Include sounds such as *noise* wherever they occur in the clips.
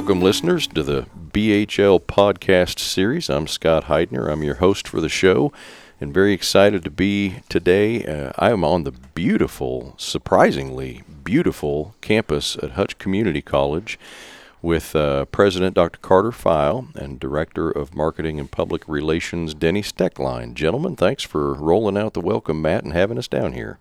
Welcome, listeners, to the BHL podcast series. I'm Scott Heidner. I'm your host for the show, and very excited to be today. Uh, I am on the beautiful, surprisingly beautiful campus at Hutch Community College with uh, President Dr. Carter File and Director of Marketing and Public Relations Denny Stecklein. Gentlemen, thanks for rolling out the welcome mat and having us down here.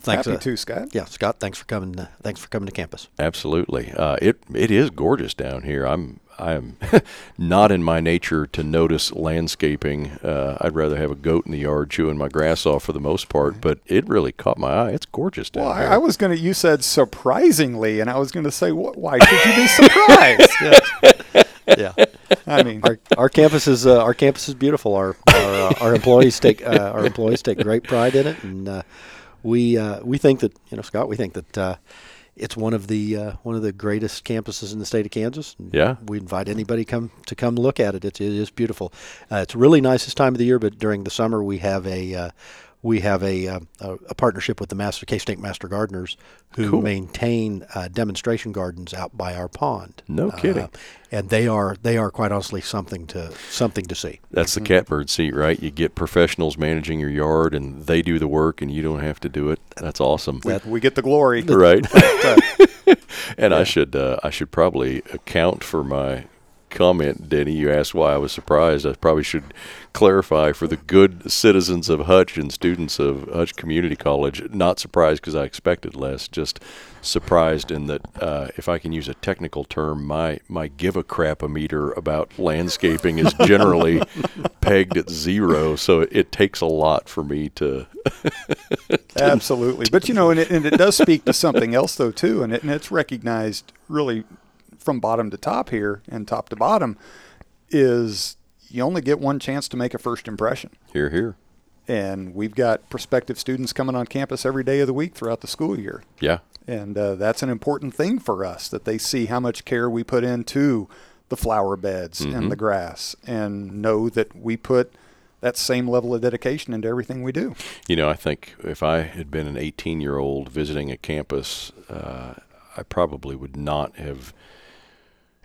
Thanks, Happy uh, to, Scott. Yeah, Scott. Thanks for coming. Uh, thanks for coming to campus. Absolutely, uh, it it is gorgeous down here. I'm I am *laughs* not in my nature to notice landscaping. Uh, I'd rather have a goat in the yard chewing my grass off for the most part. But it really caught my eye. It's gorgeous down Well, here. I, I was going to, you said surprisingly, and I was going to say, wh- why should you be *laughs* surprised? yeah, I mean, our, our campus is uh, our campus is beautiful. Our our, uh, our employees take uh, our employees take great pride in it, and uh, we uh, we think that you know Scott. We think that uh, it's one of the uh, one of the greatest campuses in the state of Kansas. Yeah. we invite anybody come to come look at it. It, it is beautiful. Uh, it's really nice this time of the year, but during the summer we have a uh, we have a, uh, a a partnership with the Master K State Master Gardeners who Cool. maintain uh, demonstration gardens out by our pond. No Uh, kidding. and they are they are quite honestly something to something to see. That's the catbird seat, right? You get professionals managing your yard, and they do the work, and you don't have to do it. That's awesome. we, we get the glory. right? But, uh, *laughs* And I should uh, I should probably account for my comment, Denny. You asked why I was surprised. I probably should clarify for the good citizens of Hutch and students of Hutch Community College. Not surprised because I expected less. Just surprised in that, uh, if I can use a technical term, my my give a crap a meter about landscaping is generally *laughs* pegged at zero. So it takes a lot for me to. *laughs* absolutely. But, you know, and it, and it does speak to something else, though, too. And, it, and it's recognized really from bottom to top here and top to bottom is you only get one chance to make a first impression. Here, here. And we've got prospective students coming on campus every day of the week throughout the school year. Yeah. And uh, that's an important thing for us that they see how much care we put into the flower beds and the grass and know that we put that same level of dedication into everything we do. You know, I think if I had been an 18 year old visiting a campus, uh, I probably would not have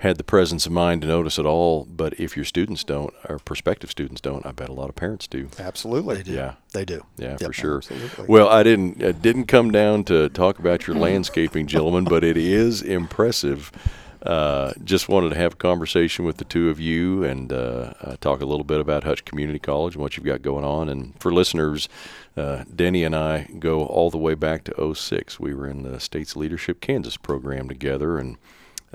had the presence of mind to notice it all. But if your students don't, or prospective students don't, I bet a lot of parents do. Absolutely. They do. Yeah. They do. Yeah, Yep. for sure. absolutely. Well, I didn't uh, didn't come down to talk about your landscaping, gentlemen, but it is impressive. Uh, just wanted to have a conversation with the two of you and uh, uh, talk a little bit about Hutch Community College and what you've got going on. And for listeners, uh, Denny and I go all the way back to 06. We were in the State's Leadership Kansas program together, and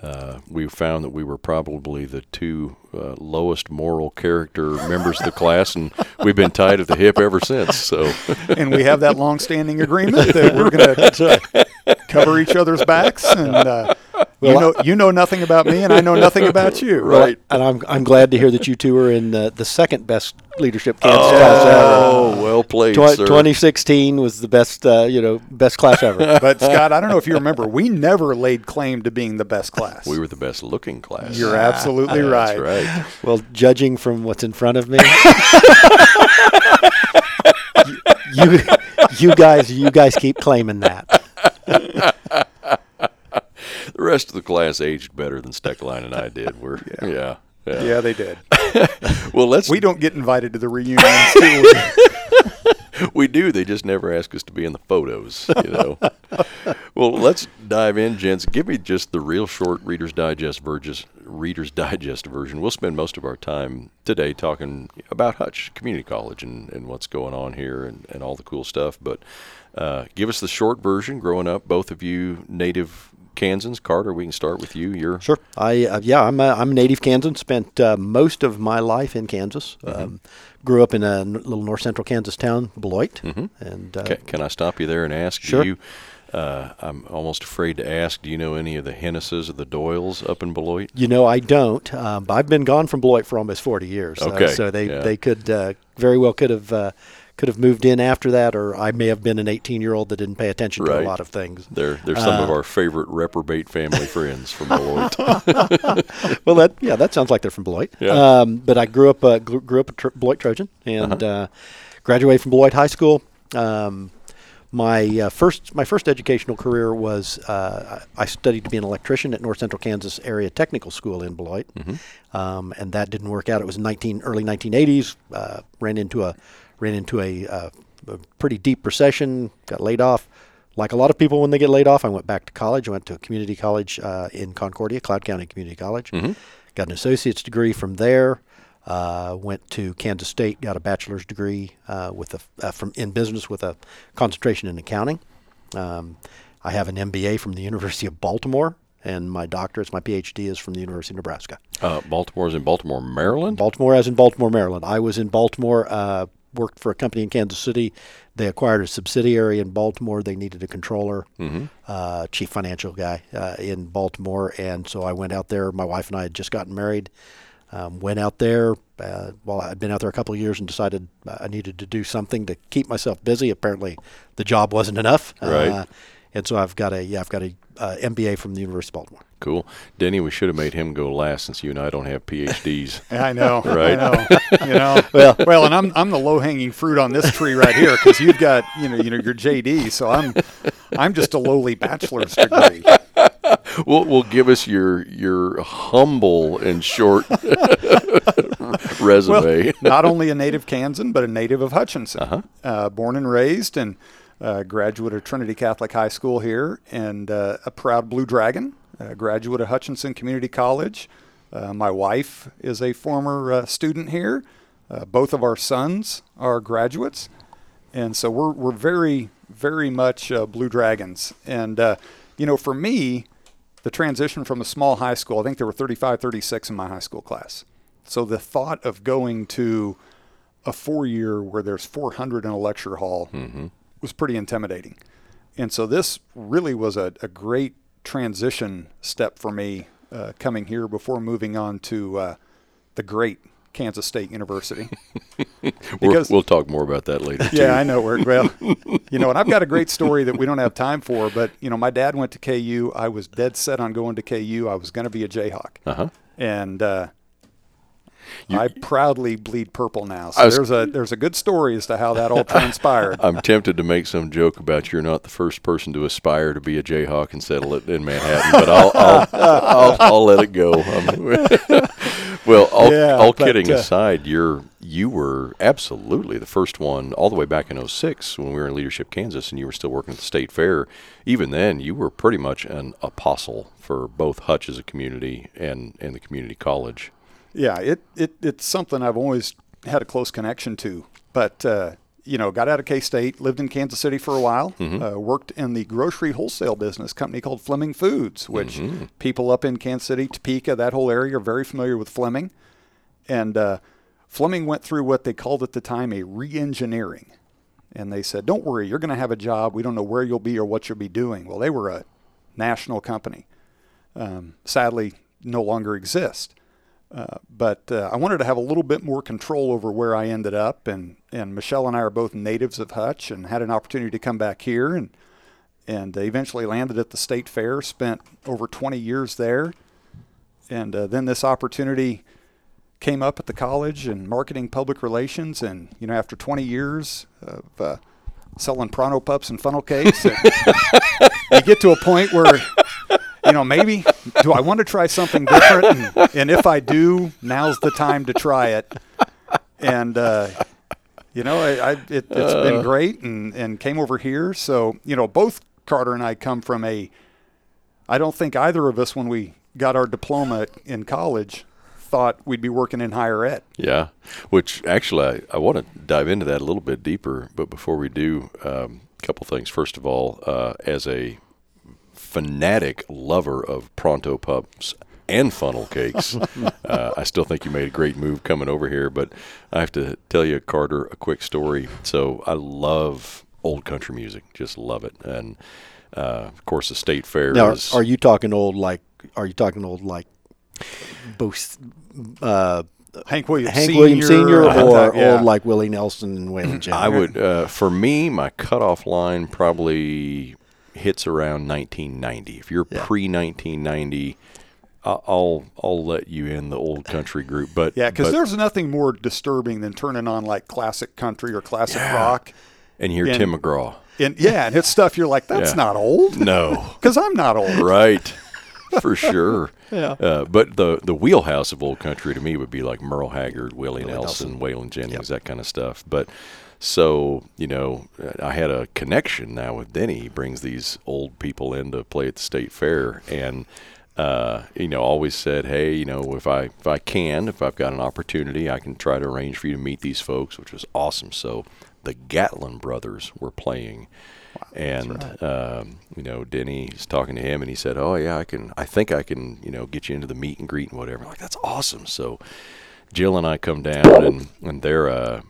uh, we found that we were probably the two uh, lowest moral character members of the class, and we've been tied at the hip ever since. So, *laughs* and we have that *laughs* long-standing agreement that we're going to cover each other's backs, and uh, you know you know nothing about me, and I know nothing *laughs* about you. Right. And I'm I'm glad to hear that you two are in the, the second best leadership Kansas class ever. oh, well played, Tw- sir. 2016 was the best uh, you know best class ever. *laughs* But Scott, I don't know if you remember, we never laid claim to being the best class. We were the best looking class. You're absolutely right. That's right. right. well, judging from what's in front of me, *laughs* you you guys you guys keep claiming that. The rest of the class aged better than Stecklein and I did. We're *laughs* yeah. yeah. Yeah, they did. *laughs* Well, let's We don't get invited to the reunions. do we? *laughs* we do. They just never ask us to be in the photos, you know. well, let's dive in, gents. Give me just the real short Reader's Digest version. Reader's Digest version. We'll spend most of our time today talking about Hutch Community College and, and what's going on here and, and all the cool stuff. But uh, give us the short version. Growing up, both of you native Kansans. Carter, we can start with you. You're Sure. I uh, yeah, I'm a, I'm a native Kansan. Spent uh, most of my life in Kansas. Um, grew up in a n- little north central Kansas town, Beloit, and uh, Can, can I stop you there and ask Sure. do you? Uh, I'm almost afraid to ask. Do you know any of the Hennesses or the Doyles up in Beloit? you know I don't. Um, but I've been gone from Beloit for almost 40 years. uh, Okay, so they yeah. they could uh, very well could have. Could have moved in after that, or I may have been an 18 year old that didn't pay attention to a lot of things. They're they're some of Uh, our favorite reprobate family friends from Beloit. *laughs* *laughs* well, that yeah, that sounds like they're from Beloit. Yeah. Uh-huh. Um, but I grew up uh, grew, up a tr- Beloit Trojan and uh, graduated from Beloit High School. Um, my uh, first my first educational career was uh, I studied to be an electrician at North Central Kansas Area Technical School in Beloit, um, and that didn't work out. It was 19 early 1980s. Uh, ran into a ran into a, uh, a pretty deep recession. Got laid off. Like a lot of people, when they get laid off, I went back to college. I went to a community college uh, in Concordia, Cloud County Community College. Got an associate's degree from there. Uh, went to Kansas State, got a bachelor's degree uh, with a uh, from in business with a concentration in accounting. Um, I have an MBA from the *laughs* University of Baltimore, and my doctorate's my PhD is from the University of Nebraska. Uh, is in Baltimore, Maryland. Baltimore, as in Baltimore, Maryland. I was in Baltimore, uh, worked for a company in Kansas City. They acquired a subsidiary in Baltimore. They needed a controller, uh, chief financial guy uh, in Baltimore, and so I went out there. My wife and I had just gotten married. Um, went out there. Uh, well, I'd been out there a couple of years and decided I needed to do something to keep myself busy. Apparently, the job wasn't enough. Right. And so I've got a yeah, I've got a uh, MBA from the University of Baltimore. Cool. Denny, we should have made him go last since you and I don't have PhDs. *laughs* I know. *laughs* Right. I know. You know. *laughs* well, well, and I'm I'm the low hanging fruit on this tree right here because you've got you know you know your JD, so I'm I'm just a lowly bachelor's degree. well, well, give us your your humble and short resume. Well, not only a native Kansan, but a native of Hutchinson. Uh-huh. Uh, born and raised, and uh, graduate of Trinity Catholic High School here, and uh, a proud Blue Dragon. Graduate of Hutchinson Community College. Uh, my wife is a former uh, student here. Uh, both of our sons are graduates, and so we're we're very very much Blue Dragons. And you know, for me, the transition from a small high school, I think there were 35, 36 in my high school class. So the thought of going to a four year where there's 400 in a lecture hall was pretty intimidating. And so this really was a, a great transition step for me uh, coming here before moving on to uh, the great Kansas State University. *laughs* We're- because- we'll talk more about that later. too. Yeah, I know where. Well, *laughs* you know, and I've got a great story that we don't have time for. But you know, my dad went to KU. I was dead set on going to KU. I was going to be a Jayhawk, Uh-huh. and uh, You- I proudly bleed purple now. So was- there's a there's a good story as to how that all *laughs* transpired. I'm tempted to make some joke about you're not the first person to aspire to be a Jayhawk and settle it in Manhattan, but I'll I'll, *laughs* I'll, I'll let it go. *laughs* Well, all, Yeah, all but, kidding uh, aside, you're you were absolutely the first one all the way back in 06 when we were in Leadership, Kansas, and you were still working at the state fair. Even then, you were pretty much an apostle for both Hutch as a community and and the community college. Yeah, it, it it's something I've always had a close connection to. But uh, you know, got out of K State, lived in Kansas City for a while, uh, worked in the grocery wholesale business company called Fleming Foods, which people up in Kansas City, Topeka, that whole area are very familiar with Fleming. And uh, Fleming went through what they called at the time a re-engineering, and they said, "Don't worry, you're going to have a job. We don't know where you'll be or what you'll be doing." Well, they were a national company. Um, sadly, no longer exist. Uh, but uh, I wanted to have a little bit more control over where I ended up, and, and Michelle and I are both natives of Hutch, and had an opportunity to come back here, and and eventually landed at the state fair. Spent over 20 years there, and uh, then this opportunity came up at the college in marketing public relations, and you know after 20 years of uh, selling Pronto pups and funnel cakes, and *laughs* you get to a point where you know, maybe do I want to try something different? And, and if I do, now's the time to try it. And uh, you know, I, I it, it's been great, and and came over here. So you know, both Carter and I come from a. I don't think either of us, when we got our diploma in college, thought we'd be working in higher ed. Yeah, which actually I, I want to dive into that a little bit deeper. But before we do, um, a couple things. First of all, uh, as a fanatic lover of pronto pups and funnel cakes, *laughs* uh, I still think you made a great move coming over here. But I have to tell you, Carter, a quick story. So I love old country music, just love it, and uh, of course the state fair Now, is. are you talking old like? Are you talking old like? Both, uh, Hank Williams, Hank Sr. Williams Senior, or type, yeah. old like Willie Nelson and Waylon *clears throat* Jennings? I would, uh, for me, my cutoff line probably hits around 1990. If you're Yeah. pre 1990, I'll I'll let you in the old country group. But *laughs* Yeah, because there's nothing more disturbing than turning on like classic country or classic Yeah. rock. and you hear and- Tim McGraw. And yeah, and it's stuff you're like, that's Yeah. not old. *laughs* No. *laughs* Because I'm not old. right. For sure. Yeah. Uh, but the the wheelhouse of old country to me would be like Merle Haggard, Willie, Willie Nelson, Nelson. Waylon Jennings, that kind of stuff. But so you know, I had a connection now with Denny. He brings these old people in to play at the state fair, and uh, you know, always said, hey, you know, if I if I can, if I've got an opportunity, I can try to arrange for you to meet these folks, which was awesome. So the Gatlin brothers were playing. And um, you know, Denny is talking to him, and he said, "Oh yeah, I can. I think I can. You know, get you into the meet and greet and whatever." I'm like that's awesome. So Jill and I come down, and and their uh,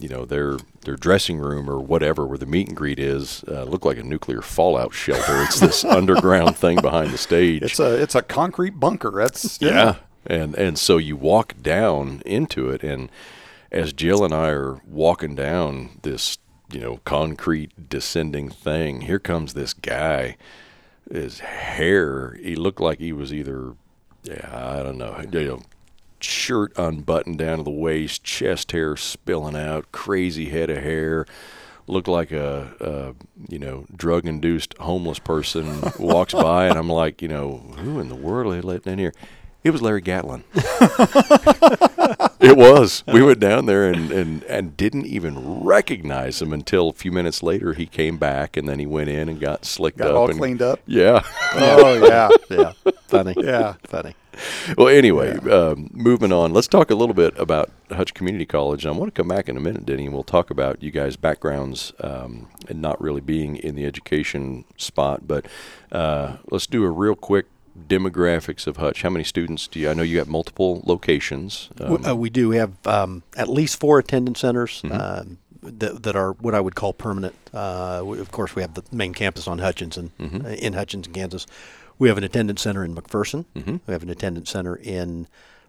you know their their dressing room or whatever where the meet and greet is uh, looked like a nuclear fallout shelter. It's this *laughs* underground thing behind the stage. It's a it's a concrete bunker. That's Yeah. And and so you walk down into it and as Jill and I are walking down this, you know, concrete descending thing, here comes this guy. His hair, he looked like he was either yeah, I don't know, you know, shirt unbuttoned down to the waist, chest hair spilling out, crazy head of hair. Looked like a, a you know drug induced homeless person *laughs* walks by, and I'm like, you know, who in the world are they letting in here? It was Larry Gatlin. *laughs* it was. We went down there and, and, and didn't even recognize him until a few minutes later. He came back and then he went in and got slicked Got up all and cleaned up. Yeah. Oh *laughs* yeah. Yeah. Funny. Yeah. Funny. Well, anyway, um, moving on. Let's talk a little bit about Hutch Community College. I want to come back in a minute, Denny, and we'll talk about you guys' backgrounds um, and not really being in the education spot. But uh, let's do a real quick demographics of Hutch. How many students do you? I know you have multiple locations. Um, uh, we do. We have um, at least four attendance centers um, that, that are what I would call permanent. Uh, we, of course, we have the main campus on Hutchinson, uh, in Hutchinson, Kansas. We have an attendance center in McPherson. We have an attendance center in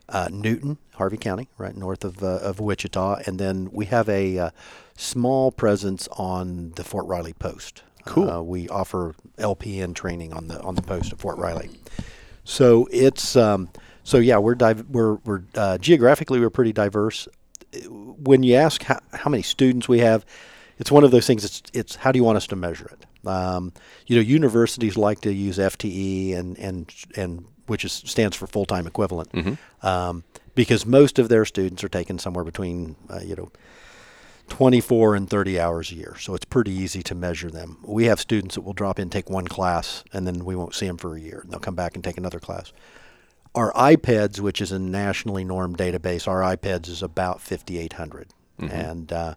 uh, Newton, Harvey County, right north of, uh, of Wichita. And then we have a uh, small presence on the Fort Riley post. Cool. Uh, we offer LPN training on the on the post at Fort Riley. So it's um, so yeah, we're div- we're we're uh, geographically we're pretty diverse. When you ask how, how many students we have, it's one of those things. It's it's how do you want us to measure it? Um, you know, universities like to use FTE and and and which is stands for full time equivalent, um, because most of their students are taking somewhere between uh, you know 24 and 30 hours a year. So it's pretty easy to measure them. We have students that will drop in, take one class, and then we won't see them for a year. And they'll come back and take another class. Our IPEDS, which is a nationally normed database, our IPEDS is about 5,800. And, uh,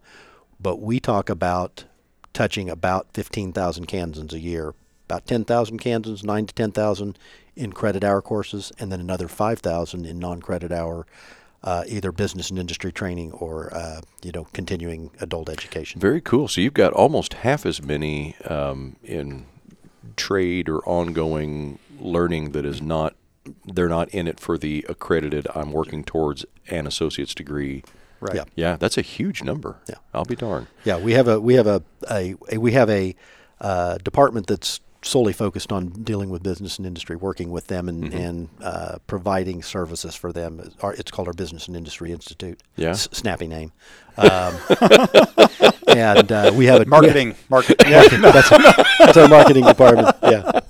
but we talk about touching about 15,000 Kansans a year, about 10,000 Kansans, 9 to 10,000 in credit hour courses, and then another 5,000 in non credit hour uh, either business and industry training or uh, you know continuing adult education. Very cool. So you've got almost half as many um, in trade or ongoing learning that is not. They're not in it for the accredited. I'm working towards an associate's degree. Right. Yeah. Yeah, that's a huge number. Yeah. I'll be darned. Yeah, we have a we have a, a, a we have a uh, department that's solely focused on dealing with business and industry, working with them and, Mm-hmm. and uh, providing services for them. It's called our Business and Industry Institute. Yeah. S- snappy name. Um, *laughs* and uh, we have a Marketing. Marketing. Yeah. Marketing. *laughs* that's, that's our marketing department. Yeah,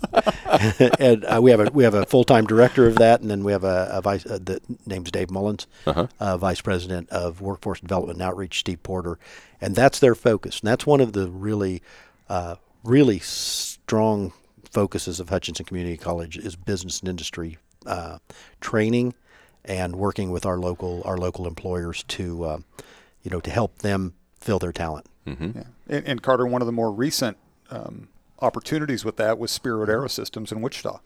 *laughs* and uh, we have a we have a full time director of that, and then we have a, a vice. Uh, the name's Dave Mullins, Uh-huh. uh, vice president of workforce development and outreach, Steve Porter, and that's their focus. And that's one of the really, uh, really strong focuses of Hutchinson Community College is business and industry uh, training, and working with our local our local employers to, uh, you know, to help them fill their talent. Mm-hmm. Yeah. And, and Carter, one of the more recent um, opportunities with that was Spirit Aerosystems in Wichita.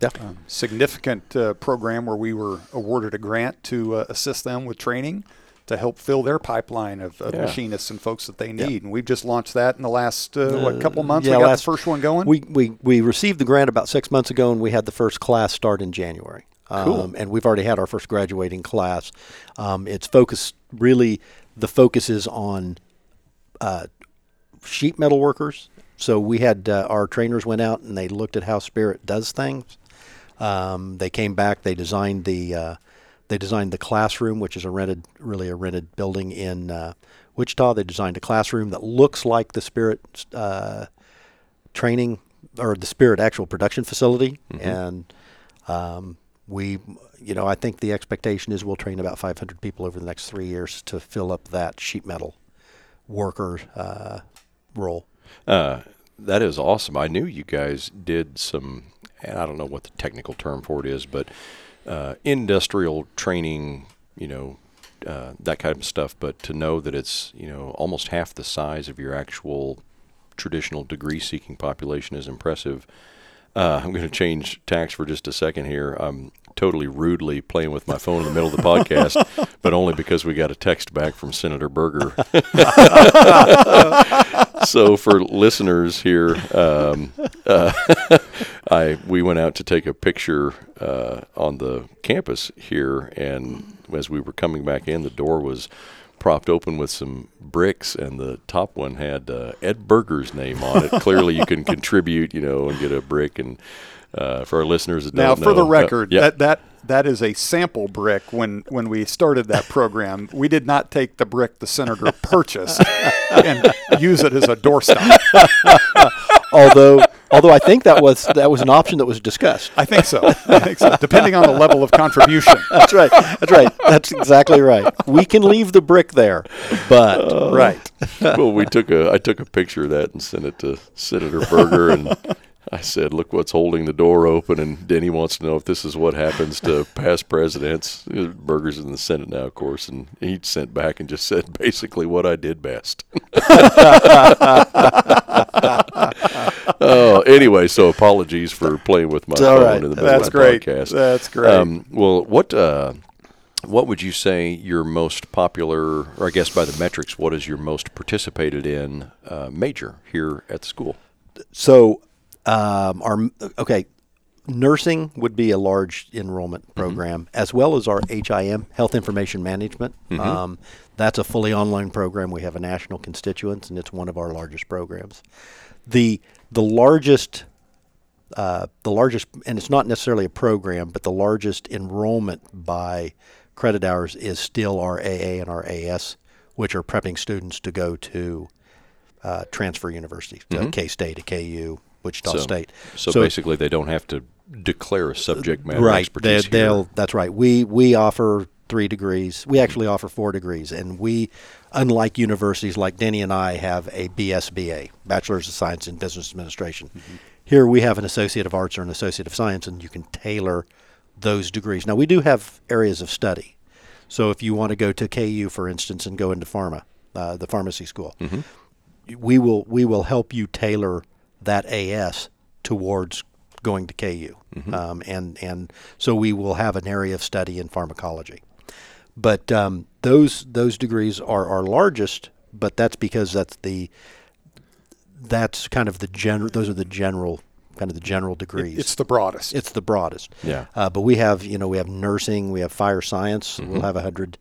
Yep. Yeah. Significant uh, program where we were awarded a grant to uh, assist them with training to help fill their pipeline of, of Yeah. machinists and folks that they need. And we've just launched that in the last uh, what couple months. yeah, we got last- the first one going. We, we we received the grant about six months ago, and we had the first class start in January. Cool. Um, and we've already had our first graduating class. Um, it's focused really. The focus is on uh, sheet metal workers. So we had uh, our trainers went out and they looked at how Spirit does things. Um, they came back. They designed the uh, they designed the classroom, which is a rented, really a rented building in uh, Wichita. They designed a classroom that looks like the Spirit uh, training or the Spirit actual production facility, and um, we, you know, I think the expectation is we'll train about 500 people over the next three years to fill up that sheet metal worker uh, role. Uh, that is awesome. I knew you guys did some, and I don't know what the technical term for it is, but uh, industrial training, you know, uh, that kind of stuff. But to know that it's, you know, almost half the size of your actual traditional degree seeking population is impressive. Uh, I'm going to change tacks for just a second here. I'm totally rudely playing with my phone in the middle of the podcast, *laughs* but only because we got a text back from Senator Berger. *laughs* so for listeners here, um, uh, *laughs* I we went out to take a picture uh, on the campus here, and as we were coming back in, the door was propped open with some bricks, and the top one had uh, Ed Berger's name on it. Clearly, you can *laughs* contribute, you know, and get a brick. And uh, for our listeners that Now, for the record, uh, yeah. that that that is a sample brick. When when we started that program, we did not take the brick the senator purchased *laughs* and use it as a doorstop. *laughs* although, although I think that was that was an option that was discussed. I think so. I think so. Depending on the level of contribution. That's right. That's right. That's exactly right. We can leave the brick there, but uh, Right. well, we took a I took a picture of that and sent it to Senator Berger, and I said, "Look what's holding the door open." And Denny wants to know if this is what happens to *laughs* past presidents. Berger's in the Senate now, of course, and he sent back and just said basically what I did best. *laughs* oh, anyway, so apologies for playing with my It's phone right. in the middle That's of the great. podcast. That's great. Um, well, what uh, what would you say your most popular, or I guess by the metrics, what is your most participated in uh, major here at the school? so um, our okay, nursing would be a large enrollment program, as well as our HIM, Health Information Management. Um, that's a fully online program. We have a national constituents, and it's one of our largest programs. the The largest, uh, the largest, and it's not necessarily a program, but the largest enrollment by credit hours is still our AA and our AS, which are prepping students to go to uh, transfer universities, to K State, to KU, Wichita So- State. So, basically, they don't have to declare a subject matter right, expertise here. they'll. That's right. We we offer three degrees. We hmm. actually offer four degrees, and we, unlike universities like Denny and I, have a BSBA, Bachelor's of Science in Business Administration. Mm-hmm. Here we have an Associate of Arts or an Associate of Science, and you can tailor those degrees. Now we do have areas of study. So if you want to go to KU, for instance, and go into pharma, uh, the pharmacy school, mm-hmm. we will we will help you tailor that AS towards going to KU, um, and and so we will have an area of study in pharmacology. But um, those those degrees are our largest, but that's because that's the that's kind of the general. Those are the general kind of the general degrees. It's the broadest. It's the broadest. Yeah. Uh, but we have, you know, we have nursing, we have fire science. We'll have a hundred,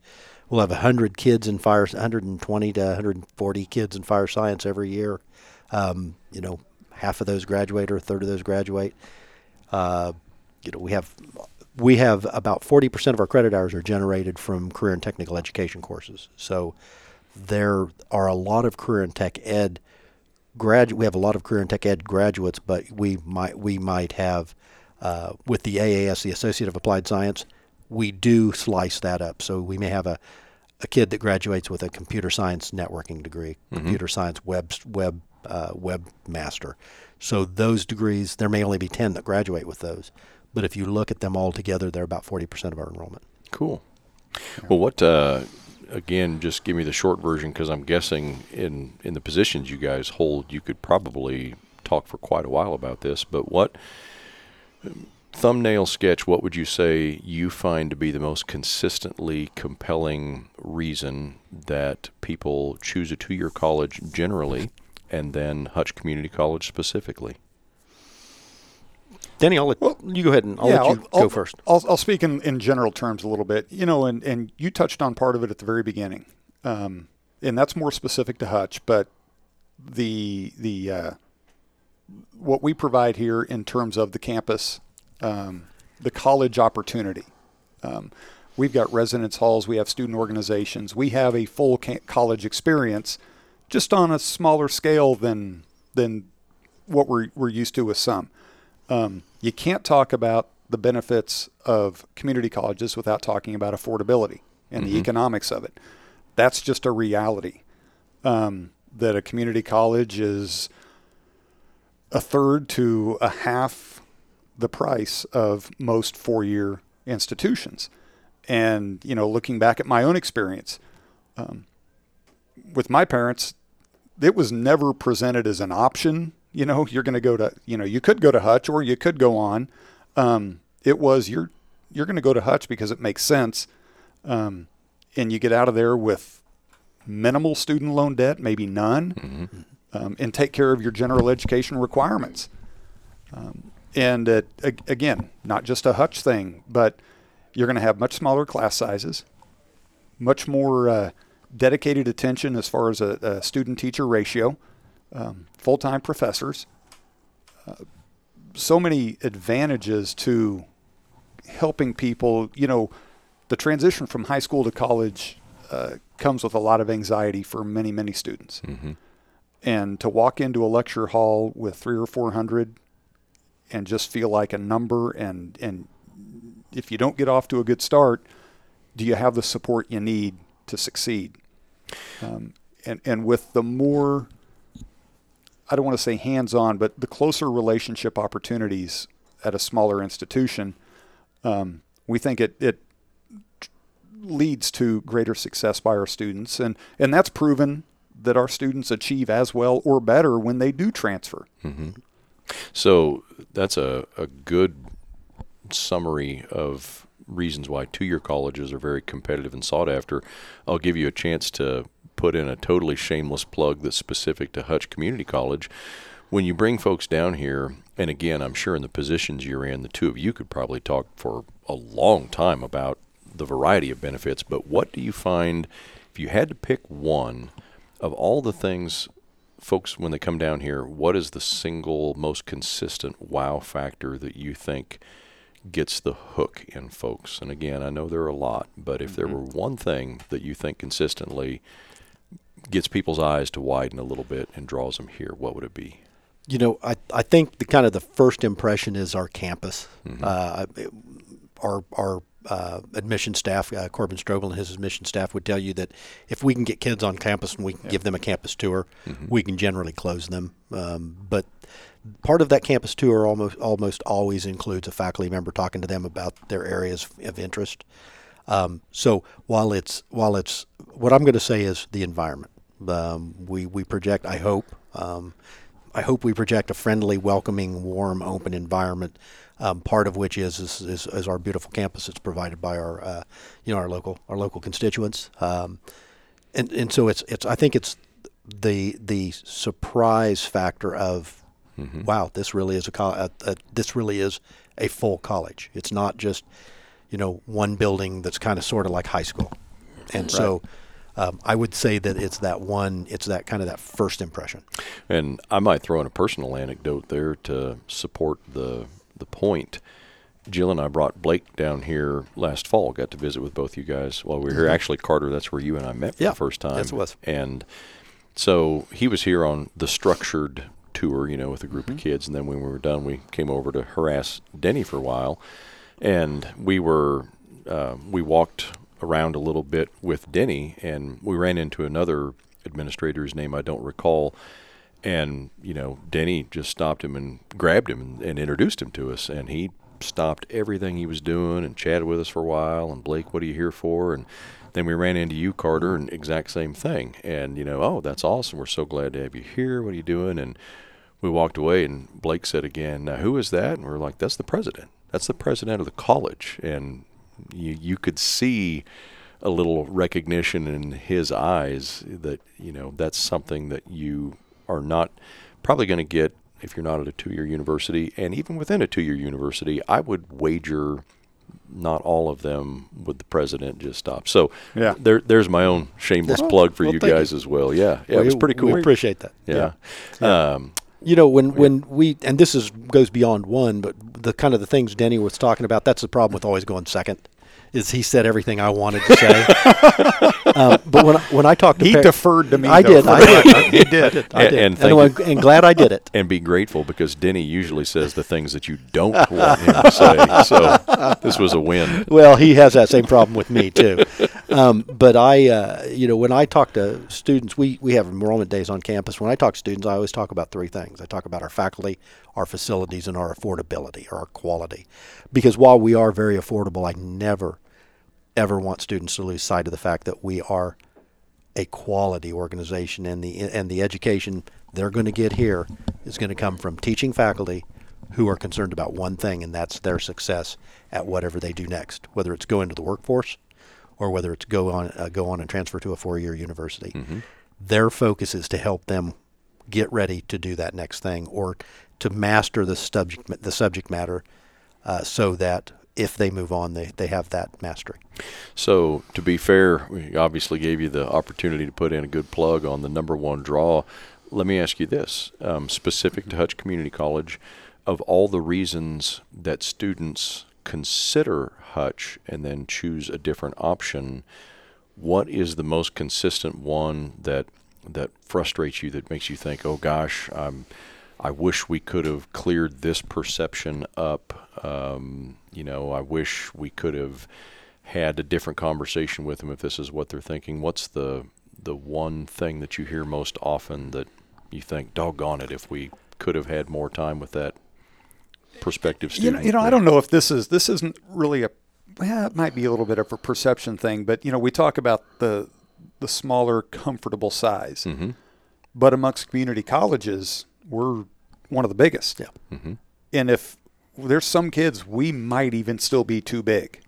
we'll have a hundred kids in fire, 120 to 140 kids in fire science every year. Um, you know, half of those graduate or a third of those graduate. Uh, you know, we have, we have about 40% of our credit hours are generated from career and technical education courses. So there are a lot of career and tech ed grad we have a lot of career and tech ed graduates, but we might we might have uh, with the AAS, the Associate of Applied Science, we do slice that up. So we may have a a kid that graduates with a computer science networking degree, computer science web web uh, webmaster. So those degrees, there may only be ten that graduate with those, but if you look at them all together, they're about forty percent of our enrollment. Cool. Well, what uh, again? Just give me the short version because I'm guessing in in the positions you guys hold, you could probably talk for quite a while about this. But what thumbnail sketch? What would you say you find to be the most consistently compelling reason that people choose a two-year college generally, and then Hutch Community College specifically? Danny, I'll let you go ahead and I'll let you I'll, go 1st I'll, I'll speak in, in general terms a little bit. You know, and, and you touched on part of it at the very beginning, um, and that's more specific to Hutch. But the the uh, what we provide here in terms of the campus, um, the college opportunity. Um, We've got residence halls. We have student organizations. We have a full ca- college experience, just on a smaller scale than than what we're we're used to with some. Um, you can't talk about the benefits of community colleges without talking about affordability and the economics of it. That's just a reality. Um, that a community college is a third to a half the price of most four-year institutions. And you know, looking back at my own experience um, with my parents, it was never presented as an option. You know, you're going to go to, you know, you could go to Hutch or you could go on. Um, it was you're you're going to go to Hutch because it makes sense, um, and you get out of there with minimal student loan debt, maybe none, um, and take care of your general education requirements. Um, and a- again, not just a Hutch thing, but you're going to have much smaller class sizes, much more uh, dedicated attention as far as a, a student teacher ratio, um, full time professors. Uh, so many advantages to helping people. You know, the transition from high school to college uh, comes with a lot of anxiety for many, many students. And to walk into a lecture hall with three or four hundred and just feel like a number and and if you don't get off to a good start, do you have the support you need to succeed? Um, and and with the more, I don't want to say hands-on, but the closer relationship opportunities at a smaller institution, um, we think it it leads to greater success by our students, and and that's proven that our students achieve as well or better when they do transfer. So that's a, a good summary of reasons why two year colleges are very competitive and sought after. I'll give you a chance to put in a totally shameless plug that's specific to Hutch Community College. When you bring folks down here, and again, I'm sure in the positions you're in, the two of you could probably talk for a long time about the variety of benefits, but what do you find if you had to pick one of all the things folks when they come down here, what is the single most consistent wow factor that you think gets the hook in folks? And again, I know there are a lot, but if there were one thing that you think consistently gets people's eyes to widen a little bit and draws them here, what would it be? You know, I, I think the kind of the first impression is our campus. Uh, our our uh, admission staff, uh, Corbin Strobel and his admission staff would tell you that if we can get kids on campus and we can give them a campus tour, we can generally close them. Um, but part of that campus tour almost almost always includes a faculty member talking to them about their areas of interest. Um, so while it's while it's what I'm going to say is the environment. Um, we we project. I hope. Um, I hope we project a friendly, welcoming, warm, open environment. Um, part of which is is, is is our beautiful campus that's provided by our uh, you know our local our local constituents. Um, and and so it's it's I think it's the the surprise factor of wow this really is a, col- a, a this really is a full college. It's not just you know one building that's kind of sort of like high school, and so. Um, I would say that it's that one. It's that kind of that first impression. And I might throw in a personal anecdote there to support the the point. Jill and I brought Blake down here last fall. Got to visit with both you guys while we were here. Actually, Carter, that's where you and I met for Mm-hmm. Yeah, the first time. yes, it was. And so he was here on the structured tour, you know, with a group Mm-hmm. of kids. And then when we were done, we came over to harass Denny for a while. And we were, uh, we walked around a little bit with Denny, and we ran into another administrator whose name I don't recall. And, you know, Denny just stopped him and grabbed him and, and introduced him to us. And he stopped everything he was doing and chatted with us for a while. And Blake, what are you here for? And then we ran into you, Carter, and exact same thing. And, you know, oh, that's awesome. We're so glad to have you here. What are you doing? And we walked away, and Blake said again, now, who is that? And we are like, that's the president. That's the president of the college. And you, you could see a little recognition in his eyes that, you know, that's something that you are not probably going to get if you're not at a two year university. And even within a two year university, I would wager not all of them would the president just stop. So Yeah. there, there's my own shameless Well, plug for well, you thank guys as well. Yeah, yeah, it was pretty cool. We appreciate that. yeah. Um, You know, when, when we and this is goes beyond one, but the kind of the things Denny was talking about, that's the problem with always going second, is he said everything I wanted to say. *laughs* um, but when I, when I talked to He par- deferred to me. I though, did. I did. He did. I And- did, and thank I'm, and glad I did it. and be grateful because Denny usually says the things that you don't want him to say. So this was a win. Well, he has that same problem with me too. Um, but I, uh, you know, when I talk to students, we we have enrollment days on campus. When I talk to students, I always talk about three things. I talk about our faculty, our facilities, and our affordability or our quality. Because while we are very affordable, I never, ever want students to lose sight of the fact that we are a quality organization, and the and the education they're going to get here is going to come from teaching faculty who are concerned about one thing, and that's their success at whatever they do next, whether it's go into the workforce or whether it's go on uh, go on and transfer to a four-year university. Their focus is to help them get ready to do that next thing or to master the subject the subject matter, uh, so that if they move on, they, they have that mastery. So, to be fair, we obviously gave you the opportunity to put in a good plug on the number one draw. Let me ask you this um, specific to Hutch Community College, of all the reasons that students consider Hutch and then choose a different option, what is the most consistent one that that frustrates you that makes you think, "Oh gosh, I'm I wish we could have cleared this perception up. Um, you know, I wish we could have had a different conversation with them if this is what they're thinking. What's the the one thing that you hear most often that you think, doggone it, if we could have had more time with that prospective You know, you know, I don't know if this is this isn't really a. Well, it might be a little bit of a perception thing, but you know, we talk about the the smaller, comfortable size, Mhm. but amongst community colleges, we're one of the biggest. Yeah. Mm-hmm. And if there's some kids, we might even still be too big,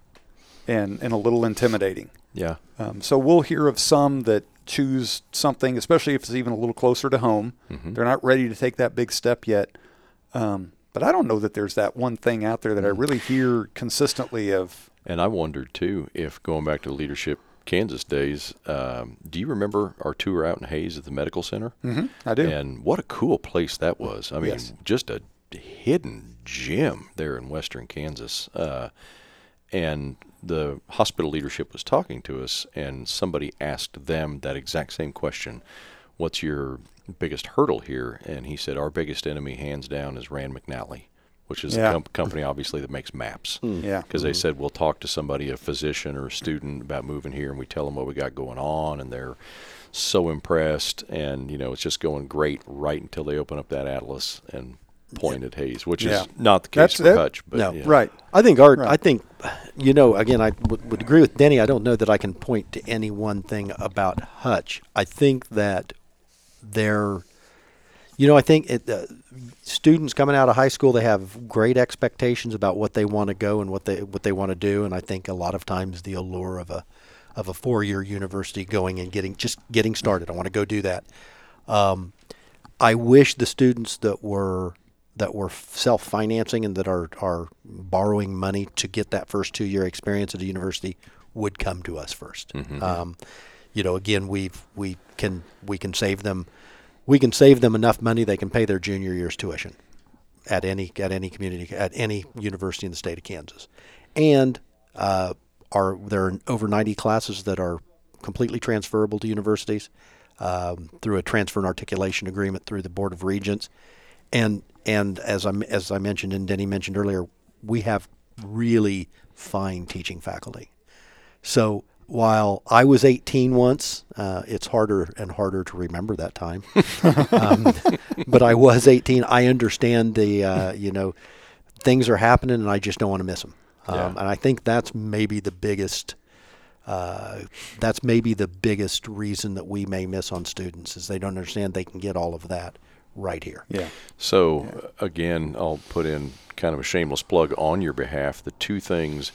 and and a little intimidating. Yeah. Um, so we'll hear of some that choose something, especially if it's even a little closer to home. Mhm. They're not ready to take that big step yet. Um, but I don't know that there's that one thing out there that I really hear consistently of. And I wondered too if going back to leadership Kansas days, um, do you remember our tour out in Hays at the medical center? Mm-hmm, I do. And what a cool place that was. I mean, Yes. just a hidden gem there in western Kansas. Uh, and the hospital leadership was talking to us, and somebody asked them that exact same question What's your biggest hurdle here? And he said, Our biggest enemy, hands down, is Rand McNally, which is Yeah. the com- company, obviously, that makes maps hmm. yeah. because they hmm. said we'll talk to somebody, a physician or a student about moving here, and we tell them what we got going on, and they're so impressed, and you know it's just going great right until they open up that atlas and point at Hays, which Yeah. is not the That's case for it. Hutch. But No. yeah. Right. I think art. Right. I think, you know, again, I would, would agree with Denny. I don't know that I can point to any one thing about Hutch. I think that they're, you know, I think it, uh, students coming out of high school they have great expectations about what they want to go and what they what they want to do, and I think a lot of times the allure of a of a four year university going and getting just getting started. I want to go do that. Um, I wish the students that were that were self financing and that are are borrowing money to get that first two year experience at a university would come to us 1st Um, you know, again, we we can we can save them we can save them enough money they can pay their junior year's tuition at any at any community at any university in the state of Kansas, and uh, are there are over ninety classes that are completely transferable to universities um, through a transfer and articulation agreement through the Board of Regents, and and as I as I mentioned and Denny mentioned earlier, we have really fine teaching faculty. So while I was 18 once, uh, it's harder and harder to remember that time. *laughs* um, but I was 18. I understand the, uh, you know, things are happening and I just don't want to miss them. Um, Yeah. And I think that's maybe the biggest, uh, that's maybe the biggest reason that we may miss on students is they don't understand they can get all of that right here. Yeah. So uh, again, I'll put in kind of a shameless plug on your behalf. The two things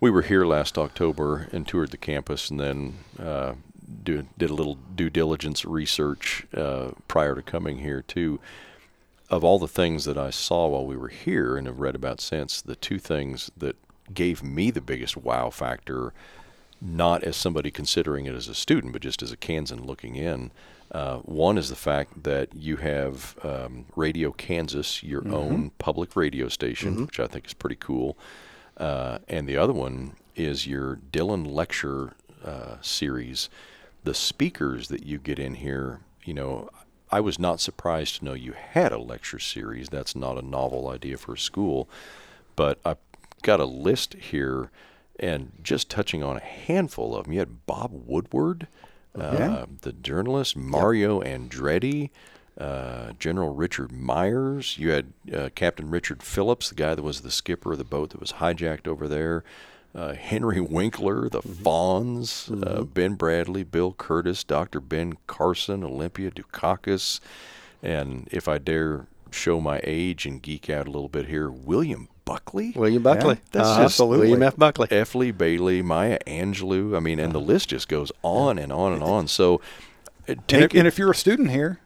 we were here last October and toured the campus, and then uh, do, did a little due diligence research uh, prior to coming here too. Of all the things that I saw while we were here and have read about since, the two things that gave me the biggest wow factor not as somebody considering it as a student, but just as a Kansan looking in. Uh, one is the fact that you have um, Radio Kansas, your own public radio station, which I think is pretty cool. Uh, and the other one is your Dillon Lecture uh, series. The speakers that you get in here, you know, I was not surprised to know you had a lecture series. That's not a novel idea for a school, but I've got a list here, and just touching on a handful of them. You had Bob Woodward, uh, Yeah. the journalist, Mario Andretti, uh, General Richard Myers. You had uh, Captain Richard Phillips, the guy that was the skipper of the boat that was hijacked over there. Uh, Henry Winkler, the Fonz, uh, Ben Bradlee, Bill Kurtis, Dr. Ben Carson, Olympia Dukakis, and if I dare show my age and geek out a little bit here, William Buckley. William Buckley. that's Uh-huh. absolutely. William F. Buckley. F. Lee Bailey, Maya Angelou. I mean, and the list just goes on and on and on. So, uh, And if, and if you're a student here,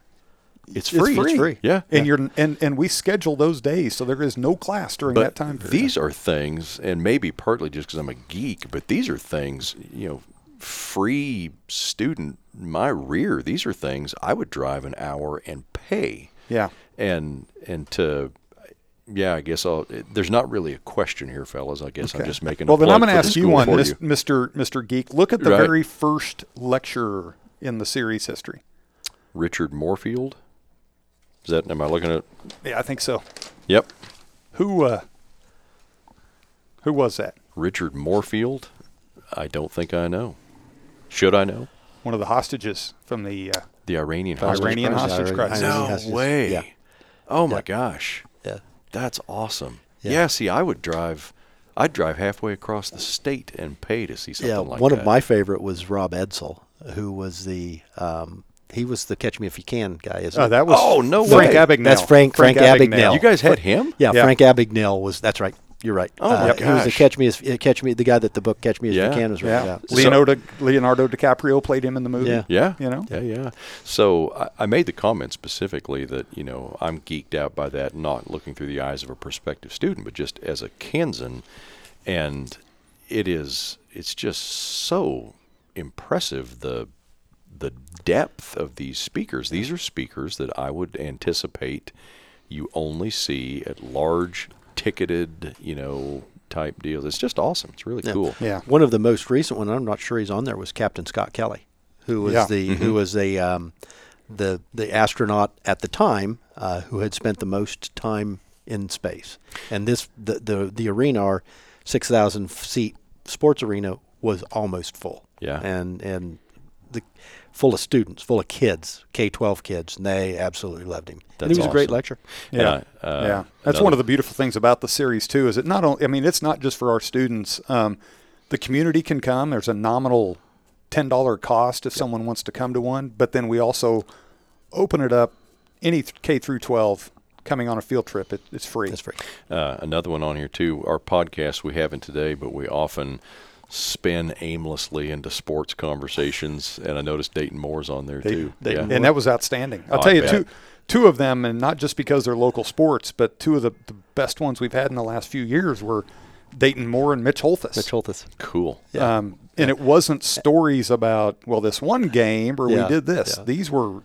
It's it's free. It's free. Yeah. and you're and and we schedule those days, so there is no class during that time period. these are things, and maybe partly just because I'm a geek, but these are things, you know, free student, my rear, these are things I would drive an hour and pay. yeah. And, and to, yeah, I guess I'll, there's not really a question here, fellas. I guess I'm just making a Well, then I'm going to ask you one, you. Mr. Mr. Geek. Look at the Right. very first lecturer in the series history. Richard Morefield. Is that, am I looking at, Yeah, I think so. yep. Who uh, who was that? Richard Morefield? I don't think I know. Should I know? One of the hostages from the uh, The Iranian The hostage Iranian crisis. hostage crisis. No hostages. way. Yeah. Oh my Yeah. gosh. Yeah. That's awesome. Yeah. Yeah. see, I would drive I'd drive halfway across the state and pay to see something Yeah, like one that. One of my favorite was Rob Edsel, who was the um, he was the Catch Me If You Can guy. Isn't oh, he? that was Oh, no Frank way. Abagnale. That's Frank- Frank Abagnale. You guys had him? yeah, Yeah. Frank Abagnale was. That's right. You're right. Oh, uh, my He was the. Catch Me as uh, Catch Me, the guy that the book Catch Me If Yeah. You Can was written Yeah, about. Leonardo Leonardo DiCaprio played him in the movie. Yeah. Yeah. You know? Yeah, yeah. So I, I made the comment specifically that, you know, I'm geeked out by that, not looking through the eyes of a prospective student, but just as a Kansan. And it is, it's just so impressive the the depth of these speakers. These are speakers that I would anticipate you only see at large ticketed, you know, type deals. It's just awesome. It's really Yeah. cool. Yeah. One of the most recent one, I'm not sure he's on there, was Captain Scott Kelly, who was Yeah. the Mm-hmm. who was a um, the the astronaut at the time uh, who had spent the most time in space. And this the the, the arena, our six thousand seat sports arena, was almost full. Yeah. and and the full of students, full of kids, K twelve kids, and they absolutely loved him. and he was a great awesome. lecturer. Yeah, Uh, uh, yeah. That's another- one of the beautiful things about the series too. Is it not only? I mean, it's not just for our students. Um, the community can come. There's a nominal ten dollar cost if someone wants to come to one. But then we also open it up. Any K through twelve coming on a field trip, it, it's free. That's free. Uh, another one on here too. Our podcast we haven't today, but we often spin aimlessly into sports conversations, and I noticed Dayton Moore's on there too. Dayton yeah. and that was outstanding. I'll Oh, tell I you bet. two two of them, and not just because they're local sports, but two of the, the best ones we've had in the last few years were Dayton Moore and Mitch Holthus. Mitch Holthus. cool. Yeah. Um, and it wasn't stories about well this one game or Yeah, we did this. yeah. These were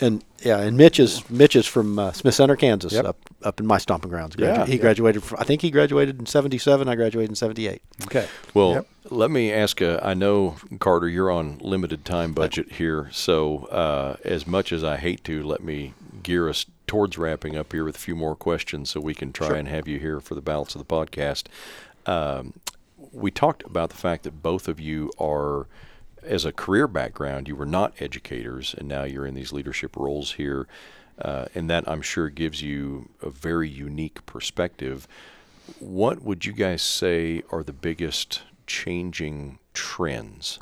And yeah, and Mitch is Mitch is from uh, Smith Center, Kansas, Yep. up up in my stomping grounds. Yeah. He Yeah. graduated. From, I think he graduated in '77. I graduated in '78. okay. Well, Yep. let me ask. Uh, I know Carter, you're on limited time budget here, so uh, as much as I hate to, let me gear us towards wrapping up here with a few more questions, so we can try Sure. and have you here for the balance of the podcast. Um, we talked about the fact that both of you are, as a career background, you were not educators, and now you're in these leadership roles here, uh, and that I'm sure gives you a very unique perspective. What would you guys say are the biggest changing trends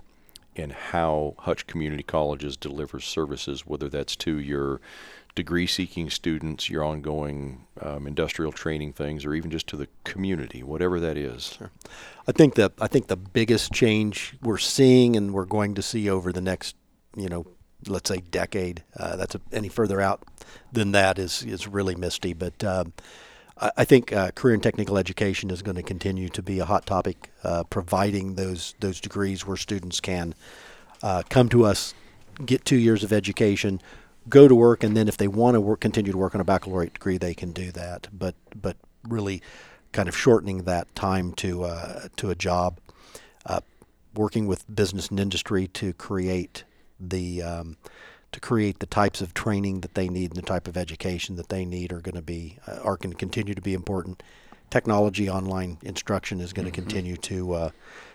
in how Hutch Community Colleges delivers services, whether that's to your degree seeking students, your ongoing um, industrial training things, or even just to the community, whatever that is? I think the I think the biggest change we're seeing and we're going to see over the next, you know, let's say decade. Uh, that's a, any further out than that is is really misty. But um, I, I think uh, career and technical education is going to continue to be a hot topic, uh, providing those those degrees where students can uh, come to us, get two years of education, go to work, and then if they want to work, continue to work on a baccalaureate degree, they can do that. But but really, kind of shortening that time to uh, to a job. uh, working with business and industry to create the um, to create the types of training that they need and the type of education that they need are going to be uh, are going to continue to be important. Technology, online instruction is going to continue to uh,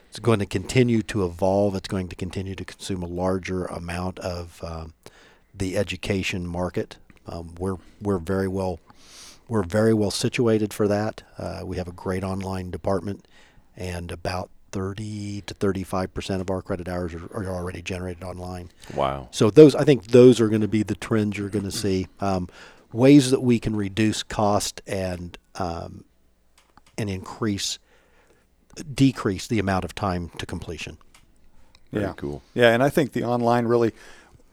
it's going to continue to evolve. It's going to continue to consume a larger amount of um, the education market. Um, we're we're very well we're very well situated for that. Uh, we have a great online department, and about 30 to 35 percent of our credit hours are, are already generated online. Wow. So those, I think, those are going to be the trends you're going to see. Um, ways that we can reduce cost and um, and increase, decrease the amount of time to completion. Very yeah. cool. Yeah, and I think the online really,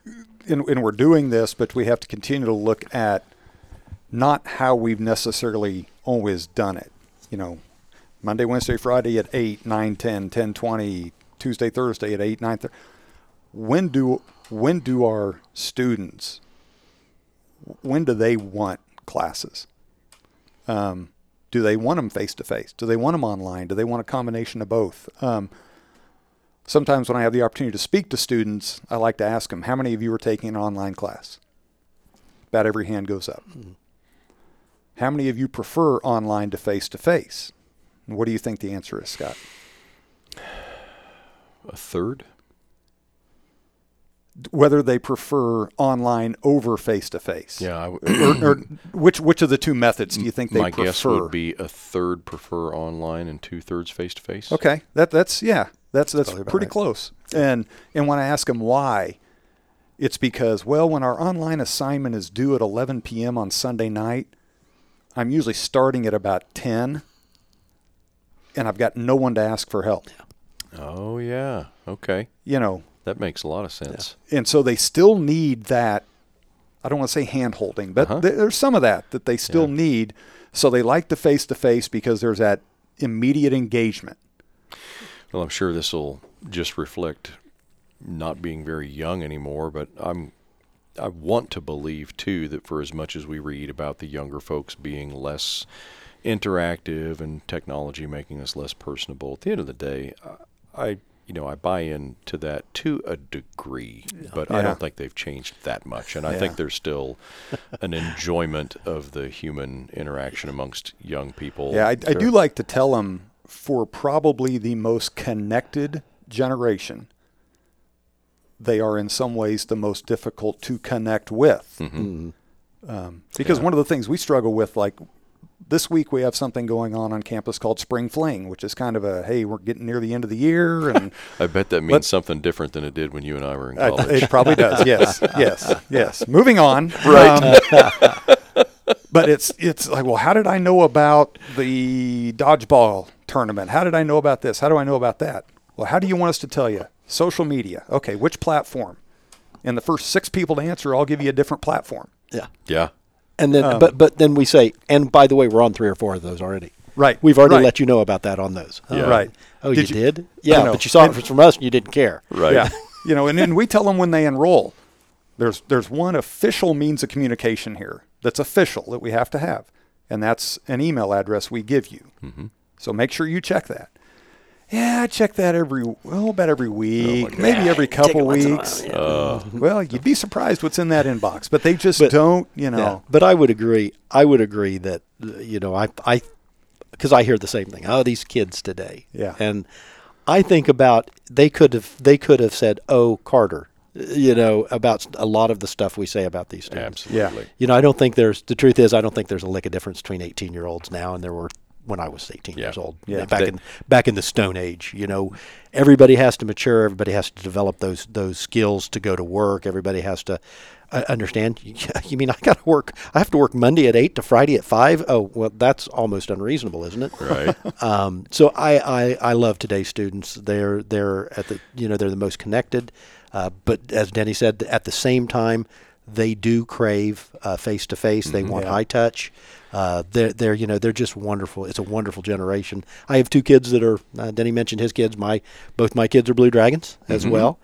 and, and we're doing this, but we have to continue to look at not how we've necessarily always done it. You know, Monday, Wednesday, Friday at 8, 9, 10, 10, 20, Tuesday, Thursday at 8, 9, 30. When do, when do our students, when do they want classes? Um, do they want them face to face? Do they want them online? Do they want a combination of both? Um, sometimes when I have the opportunity to speak to students, I like to ask them, how many of you are taking an online class? About every hand goes up. Hmm. How many of you prefer online to face to face? What do you think the answer is, Scott? A third? Whether they prefer online over face to face. Yeah. I w- Or, or *clears throat* which which of the two methods do you think they my prefer? guess would be a third prefer online and two thirds face to face. Okay, that that's yeah, that's that's Probably pretty close. And and when I ask them why, it's because well, when our online assignment is due at 11 p.m. on Sunday night, I'm usually starting at about 10, and I've got no one to ask for help. Oh yeah. Okay. You know, That makes a lot of sense. and so they still need that. I don't want to say hand holding, but Uh-huh. th- there's some of that that they still Yeah. need. So they like the face to face because there's that immediate engagement. Well, I'm sure this will just reflect not being very young anymore, but I'm I want to believe too that for as much as we read about the younger folks being less interactive and technology making us less personable, at the end of the day, I, I you know I buy into that to a degree, but I don't think they've changed that much, and I think there's still an enjoyment of the human interaction amongst young people. Yeah, I, I do like to tell them for probably the most connected generation, they are in some ways the most difficult to connect with. Mhm. Um, because one of the things we struggle with, like this week, we have something going on on campus called Spring Fling, which is kind of a hey, we're getting near the end of the year, and *laughs* I bet that means Let- something different than it did when you and I were in college. it probably does. *laughs* Yes, yes, yes. Moving on. Right. But it's it's like, well, how did I know about the dodgeball tournament? How did I know about this? How do I know about that? Well, how do you want us to tell you? Social media. Okay, which platform? And the first six people to answer, I'll give you a different platform. Yeah. yeah. And then, Um, but but then we say, and by the way, we're on three or four of those already. Right. We've already right. let you know about that on those. Yeah. Oh, Right. Oh, Did you, you- did? Yeah, but you saw And- it from us and you didn't care. Right. Yeah. you know, and, and we tell them when they enroll. There's there's one official means of communication here that's official that we have to have, and that's an email address we give you. Mhm. So make sure you check that. Yeah, I check that every well about every week, God. maybe every couple once in a weeks. while, Uh, Well, you'd be surprised what's in that inbox, but they just But- don't. You know, Yeah. But I would agree. I would agree that you know I I because I hear the same thing. Oh, these kids today. Yeah. And I think about they could have they could have said, "Oh, Carter," you know, about a lot of the stuff we say about these students. absolutely. You know, I don't think there's the truth is I don't think there's a lick of difference between 18 year olds now and there were when I was 18 Yeah. years old. Yeah. Back That- in back in the Stone Age, you know, everybody has to mature. Everybody has to develop those those skills to go to work. Everybody has to uh, understand. *laughs* You mean I got to work? I have to work Monday at eight to Friday at five. Oh, well, that's almost unreasonable, isn't it? Right. *laughs* Um, so I, I, I love today's students. They're they're at the you know they're the most connected, uh, but as Denny said, at the same time, they do crave face to face. They want Yeah. high touch. Uh, they're they're you know they're just wonderful. It's a wonderful generation. I have two kids that are. Uh, Denny mentioned his kids. My both my kids are Blue Dragons as Mhm. well,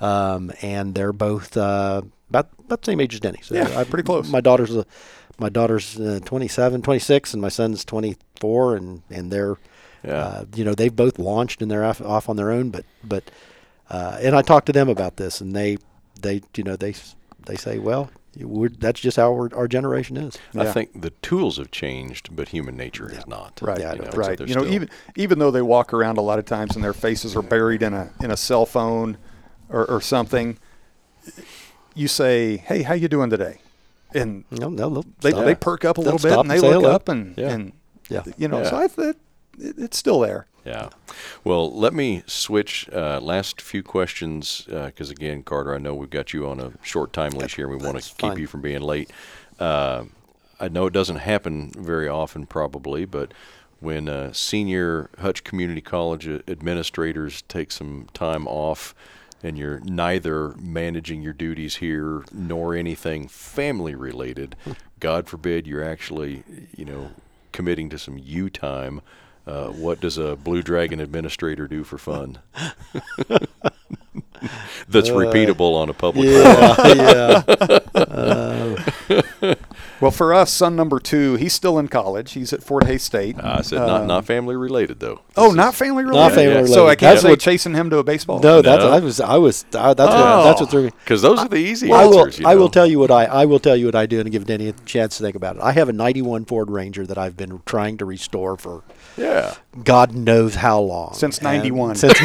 um, and they're both uh, about about the same age as Denny. So Yeah, I- pretty close. My daughter's a, my daughter's uh, 27, 26, and my son's 24, and and they're Yeah. Uh, you know, they've both launched and they're off, off on their own, but but uh, and I talked to them about this, and they they you know they they say, well, we're, that's just how our, our generation is. I think the tools have changed, but human nature has not. Right, Yeah, You know. know, right. You know, even even though they walk around a lot of times and their faces are buried in a in a cell phone or, or something, you say, "Hey, how you doing today?" And No, no, they'll they, perk up a little bit and they look hello. up and Yeah. and Yeah. you know. Yeah. So I th- it, it's still there. Yeah. Well, let me switch. Uh, last few questions, because again, Carter, I know we've got you on a short time leash here, and we want to keep you from being late. Uh, I know it doesn't happen very often, probably, but when uh, senior Hutch Community College administrators take some time off, and you're neither managing your duties here nor anything family related, *laughs* God forbid you're actually, you know, committing to some you time. Uh, what does a Blue Dragon administrator do for fun? *laughs* That's repeatable on a public. yeah, *laughs* yeah. *laughs* Well, for us, son number two, he's still in college. He's at Fort Hays State. Uh, I said not not family related though. oh, not family related. Not family Yeah. So I related. can't That's say what- chasing him to a baseball. No, that's No? I was I was I, that's what that's what threw me. because those are the easy I will answers. you I will tell you what I I will tell you what I do and give Denny a chance to think about it. I have a '91 Ford Ranger that I've been trying to restore for Yeah. God knows how long. Since And 91. Since *laughs*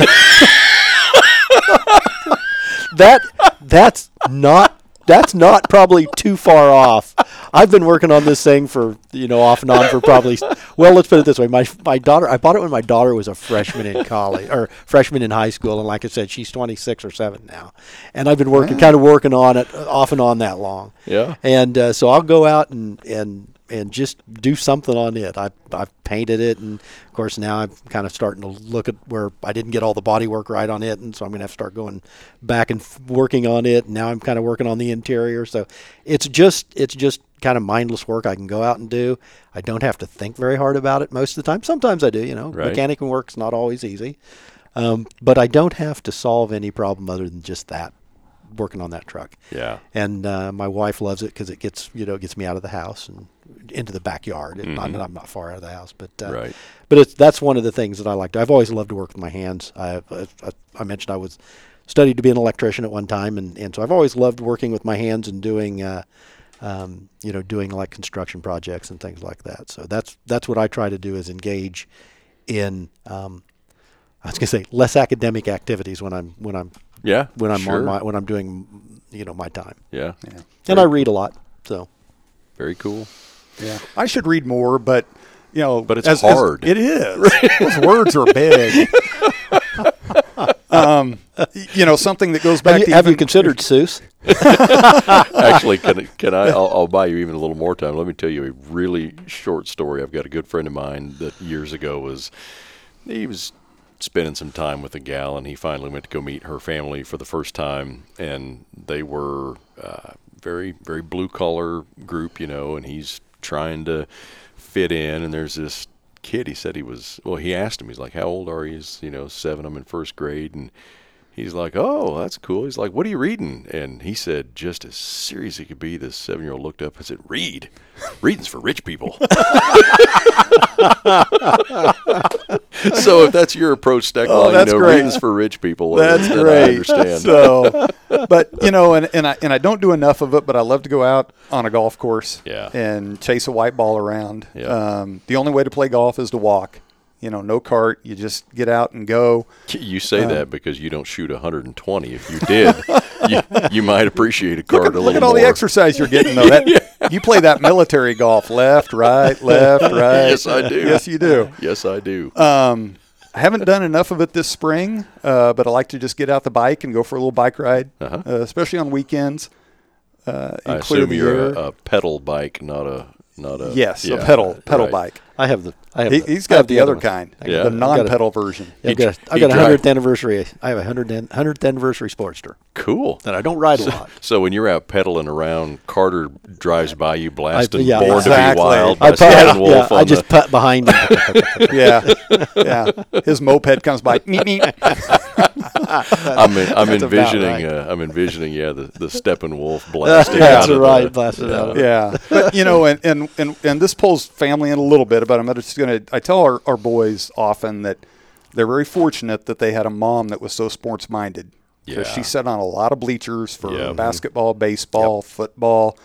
that that's not that's not probably too far off. I've been working on this thing for you know off and on for probably well let's put it this way my my daughter I bought it when my daughter was a freshman in college or freshman in high school and like I said she's 26 or 7 now and I've been working kind of working on it uh, off and on that long Yeah. and uh, so I'll go out and and and just do something on it. I I've painted it, and of course now I'm kind of starting to look at where I didn't get all the body work right on it, and so I'm going to have to start going back and f- working on it. And now I'm kind of working on the interior, so it's just it's just kind of mindless work I can go out and do. I don't have to think very hard about it most of the time. Sometimes I do, you know. Right. Mechanic work's not always easy, um, but I don't have to solve any problem other than just that working on that truck Yeah. and uh, my wife loves it because it gets you know it gets me out of the house and into the backyard. Not that I'm not far out of the house, but uh, Mm-hmm. Right. But it's that's one of the things that I like. to- I've always loved to work with my hands. I, I, I mentioned I was studied to be an electrician at one time, and, and so I've always loved working with my hands and doing. Uh, um, you know, doing like construction projects and things like that. So that's that's what I try to do is engage in. Um, I was gonna say less academic activities when I'm when I'm Yeah. when I'm sure. on my when I'm doing you know my time. Yeah. Yeah. And I read a lot, so Very cool. Yeah. I should read more, but you know, But it's as- as- hard. it is. *laughs* Those words are big. *laughs* um, you know, something that goes back have you, to have you considered *laughs* Seuss? Actually, can can I? I'll, I'll buy you even a little more time. Let me tell you a really short story. I've got a good friend of mine that years ago was he was spending some time with a gal, and he finally went to go meet her family for the first time, and they were uh, very very blue collar group, you know, and he's trying to fit in, and there's this kid. He said he was well. He asked him. He's like, "How old are you?" He's you know seven. I'm in first grade, and He's like, "Oh, that's cool." He's like, "What are you reading?" And he said, just as serious as he could be, this seven-year-old looked up and said, "Read, reading's for rich people." *laughs* so if that's your approach, Stack Oh, that's you know, great. reading's for rich people. That's then great. I understand. So, but you know, and, and I and I don't do enough of it, but I love to go out on a golf course, Yeah. and chase a white ball around. Yeah. Um, the only way to play golf is to walk. You know, no cart. You just get out and go. you say that because you don't shoot 120. If you did, *laughs* you, you might appreciate a cart Look at, a look at all more. the exercise you're getting though. *laughs* That, You play that military golf, left, right, left, *laughs* right. Yes, I do. Yes, you do. Yes, I do. Um, I haven't done enough of it this spring, uh, but I like to just get out the bike and go for a little bike ride, Uh-huh. uh, especially on weekends. Uh, I assume you're a, a pedal bike, not a not a yes, yeah, a pedal pedal right. bike. I have the. I have. He, the, he's I have got the, other one. kind, Yeah. the I've got a- non-pedal version. Yeah, I've got, a, I've got a hundredth anniversary. I have a hundred hundredth anniversary Sportster Cool. that I don't ride a lot. So when you're out pedaling around, Carter drives by you blasting yeah, "Born exactly. to Be Wild" I by putt, Steppenwolf yeah, on I just the, putt behind him. *laughs* *laughs* yeah, yeah. His moped comes by. Meep, meep. I'm, in, I'm That's envisioning. right. Uh, I'm envisioning. Yeah, the the *laughs* Steppenwolf *laughs* blasting That's out right, the, blasting out yeah, but you know, and, and and and this pulls family in a little bit, but I'm just gonna. I tell our, our boys often that they're very fortunate that they had a mom that was so sports minded. Yeah. she sat on a lot of bleachers for Yeah. basketball, baseball, football,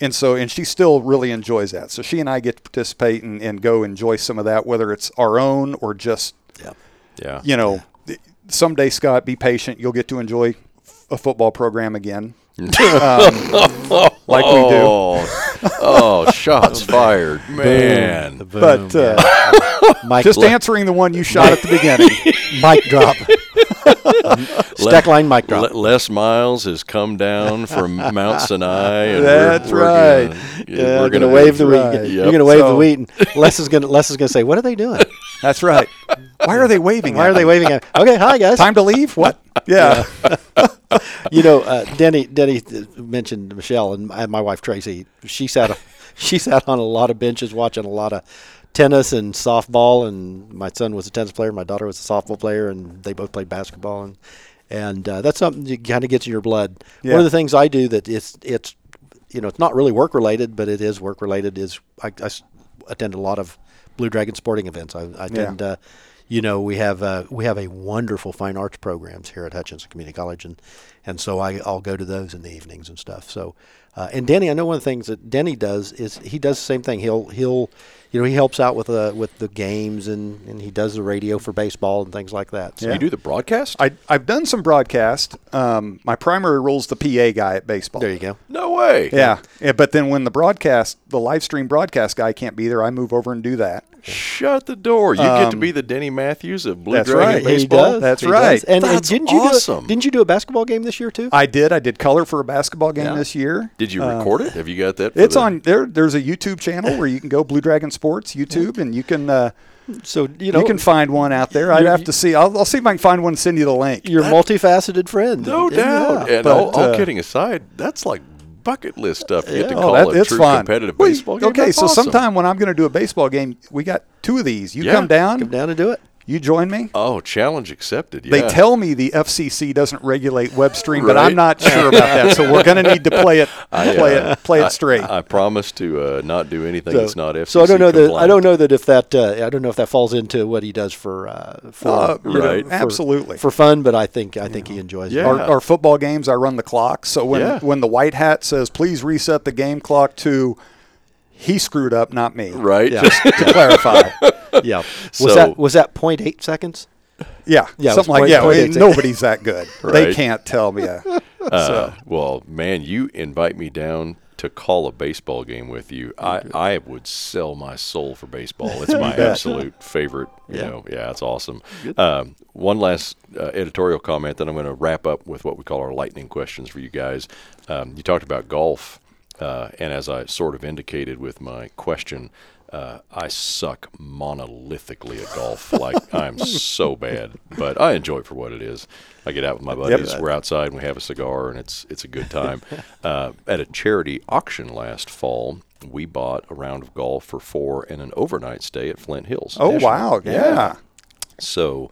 and so and she still really enjoys that. So she and I get to participate and, and go enjoy some of that, whether it's our own or just Yeah. Yeah. you know, someday, Scott, be patient. You'll get to enjoy a football program again, *laughs* um, like we do. Oh, oh, shots *laughs* fired, man. Boom. But uh, Mike, *laughs* just answering the one you shot at the beginning. mic drop. Stecklein mic drop. Le- Les Miles has come down from Mount Sinai. And That's we're, we're right. Gonna, yeah, we're we're gonna gonna wave the right. wheat. Yep. You're gonna wave the wheat, and Les is gonna Les is gonna say, "What are they doing? That's right. Why are they waving? Why are they waving at?" Okay, hi guys. Time to leave? What? Yeah. *laughs* You know, uh, Denny Denny mentioned Michelle and my, my wife Tracy. She sat *laughs* she sat on a lot of benches watching a lot of tennis and softball. And my son was a tennis player, my daughter was a softball player, and they both played basketball. And and uh, that's something that kind of gets in your blood. Yeah. One of the things I do that it's it's you know it's not really work related, but it is work related. Is I attend a lot of Blue Dragon sporting events. I, I attend. Uh, you know, we have uh, we have a wonderful fine arts programs here at Hutchinson Community College, and and so I, I'll go to those in the evenings and stuff. So, uh, and Denny, I know one of the things that Denny does is he does the same thing. He'll he'll you know he helps out with uh, with the games and, and he does the radio for baseball and things like that. So, Yeah. You do the broadcast? I, I've done some broadcast. Um, my primary role is the PA guy at baseball. there you go. no way. Yeah. yeah. But then when the broadcast, the live stream broadcast guy can't be there, I move over and do that. Shut the door. You get to Um, be the Denny Matthews of Blue that's Dragon right. He baseball. does. That's He right. does. And, and didn't you awesome. do a, didn't you do a basketball game this year too? I did. I did color for a basketball game Yeah. this year. Did you Um, record it? Have you got that? It's the- on there. There's a YouTube channel where you can go Blue Dragon Sports YouTube, and you can uh, so you know you can find one out there. I'd have to see. I'll, I'll see if I can find one. and Send you the link. your multifaceted friend. No Yeah. doubt. And but, all, all uh, kidding aside, that's like bucket list stuff. You get to call Oh, that, a it's true fun. competitive We- baseball game. Okay, That's so awesome. sometime when I'm going to do a baseball game, we got two of these. You Yeah. come down, Come down and do it. You join me. Oh, challenge accepted. They tell me the FCC doesn't regulate web stream, but I'm not sure about that. So we're going to need to play it, *laughs* I, play uh, it, play I- it straight. I, promise to uh, not do anything that's not FCC so I don't know that I don't know that if that uh, I don't know if that falls into what he does for uh, for, Uh, you know, right. for- Absolutely. for fun, but I think I think he enjoys Yeah. it. Our, our football games, I run the clock. So when Yeah. when the white hat says, "Please reset the game clock to," he screwed up, not me. Right. Yeah. Just To clarify. *laughs* *laughs* Yeah. Was So- that was that 0.8 seconds? Yeah, Yeah, something like yeah. well, nobody's that good. *laughs* They can't tell me. A, *laughs* Uh, so well, man, you invite me down to call a baseball game with you. I, I would sell my soul for baseball. It's my absolute favorite. You Yeah. know, yeah, it's awesome. Um, one last uh, editorial comment, then I'm going to wrap up with what we call our lightning questions for you guys. Um, you talked about golf, uh, and as I sort of indicated with my question. Uh, I suck monolithically at golf. Like I'm so bad, but I enjoy it for what it is. I get out with my buddies. We're outside and we have a cigar, and it's it's a good time. *laughs* uh, at a charity auction last fall, we bought a round of golf for four and an overnight stay at Flint Hills. oh National. wow, yeah. So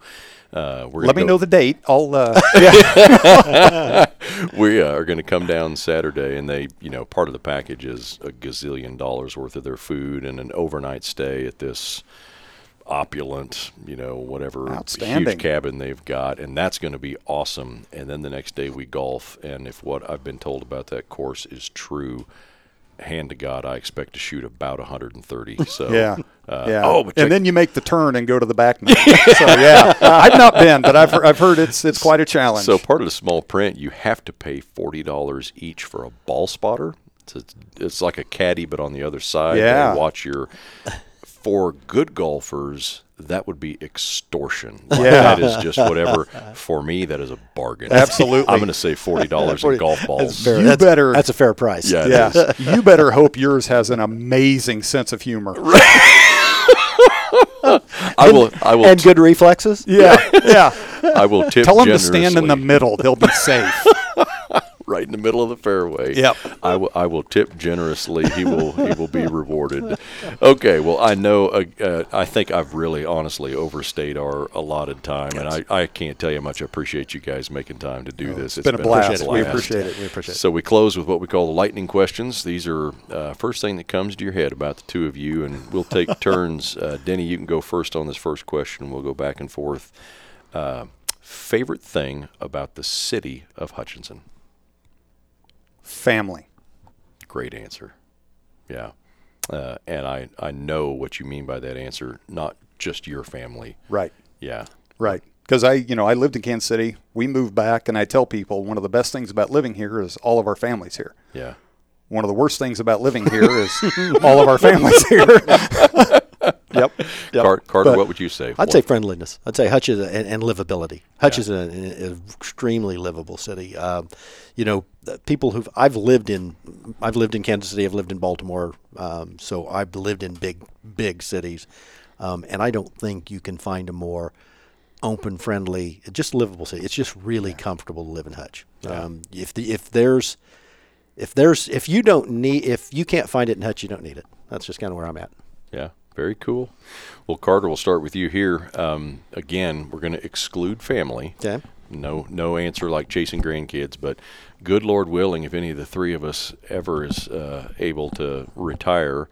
uh, we're Let me go- know the date. I'll. Uh, *laughs* *laughs* we uh, are going to come down Saturday, and they, you know, part of the package is a gazillion dollars worth of their food and an overnight stay at this opulent, you know, whatever huge cabin they've got, and that's going to be awesome. And then the next day we golf, and if what I've been told about that course is true, hand to God, I expect to shoot about 130. *laughs* So yeah. uh, yeah. Oh, and then you make the turn and go to the back nine. *laughs* so yeah, I've not been, but I've heard, I've heard it's it's quite a challenge. So part of the small print, you have to pay forty dollars each for a ball spotter. It's, it's like a caddy, but on the other side. they Yeah. watch your. For good golfers, that would be extortion. *laughs* Like, Yeah. that is just whatever. *laughs* For me, that is a bargain. Absolutely. I'm going to say forty dollars in *laughs* golf balls. Fair- You that's, better- That's a fair price. Yeah, yeah, you better hope yours has an amazing sense of humor. I will. I will. And t- good reflexes. Yeah, yeah. I will tip Tell them to stand in the middle; they'll be safe. Right in the middle of the fairway. Yep. I will. I will tip generously. He will. he will be rewarded. Okay. Well, I know. Uh, uh, I think I've really, honestly, overstayed our allotted time, and I, I can't tell you how much I appreciate you guys making time to do this. it's been a blast. We appreciate it. We appreciate it. So we close with what we call the lightning questions. These are uh, first thing that comes to your head about the two of you, and we'll take *laughs* turns. Uh, Denny, you can go first on this first question. We'll go back and forth. Uh, favorite thing about the city of Hutchinson? Family. Great answer. Yeah. Uh, and I, I know what you mean by that answer, not just your family. Right. Yeah. Right. Because I, you know, I lived in Kansas City. We moved back, and I tell people one of the best things about living here is all of our families here. Yeah. One of the worst things about living here is *laughs* all of our families here. *laughs* yep. *laughs* yep. Car- Carter, But what would you say? I'd What- say friendliness. I'd say Hutch is a, and, and livability. Hutch is an, an extremely livable city. Um, you know, people who've I've lived in, I've lived in Kansas City. I've lived in Baltimore. Um, so I've lived in big, big cities, um, and I don't think you can find a more open, friendly, just livable city. It's just really comfortable to live in Hutch. Um, if the if there's if there's if you don't need if you can't find it in Hutch, you don't need it. That's just kind of where I'm at. Yeah, very cool. Well, Carter, we'll start with you here. Um, again, we're going to exclude family. Okay. No, no answer like chasing grandkids, but good Lord willing, if any of the three of us ever is uh, able to retire,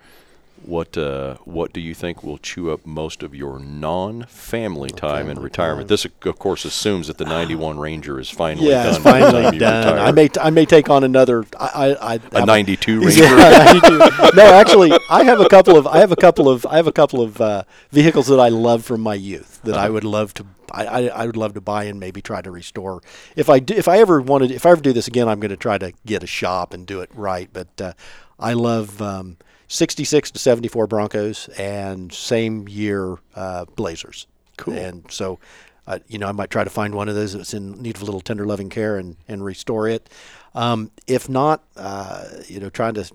what uh, what do you think will chew up most of your non-family time in retirement? This, of course, assumes that the '91 Ranger is finally Yeah, done. it's by the time finally done. I may I may take on another. I I, I a '92 *laughs* Ranger. *laughs* Yeah, 92. no, actually, I have a couple of I have a couple of I have a couple of uh, vehicles that I love from my youth that I would love to I, I, I would love to buy and maybe try to restore. If I do, if I ever wanted if I ever do this again, I'm going to try to get a shop and do it right. But uh, I love um, 66 to 74 Broncos and same year uh, Blazers. Cool. And so. Uh, you know, I might try to find one of those that's in need of a little tender loving care and, and restore it. Um, if not, uh, you know, trying to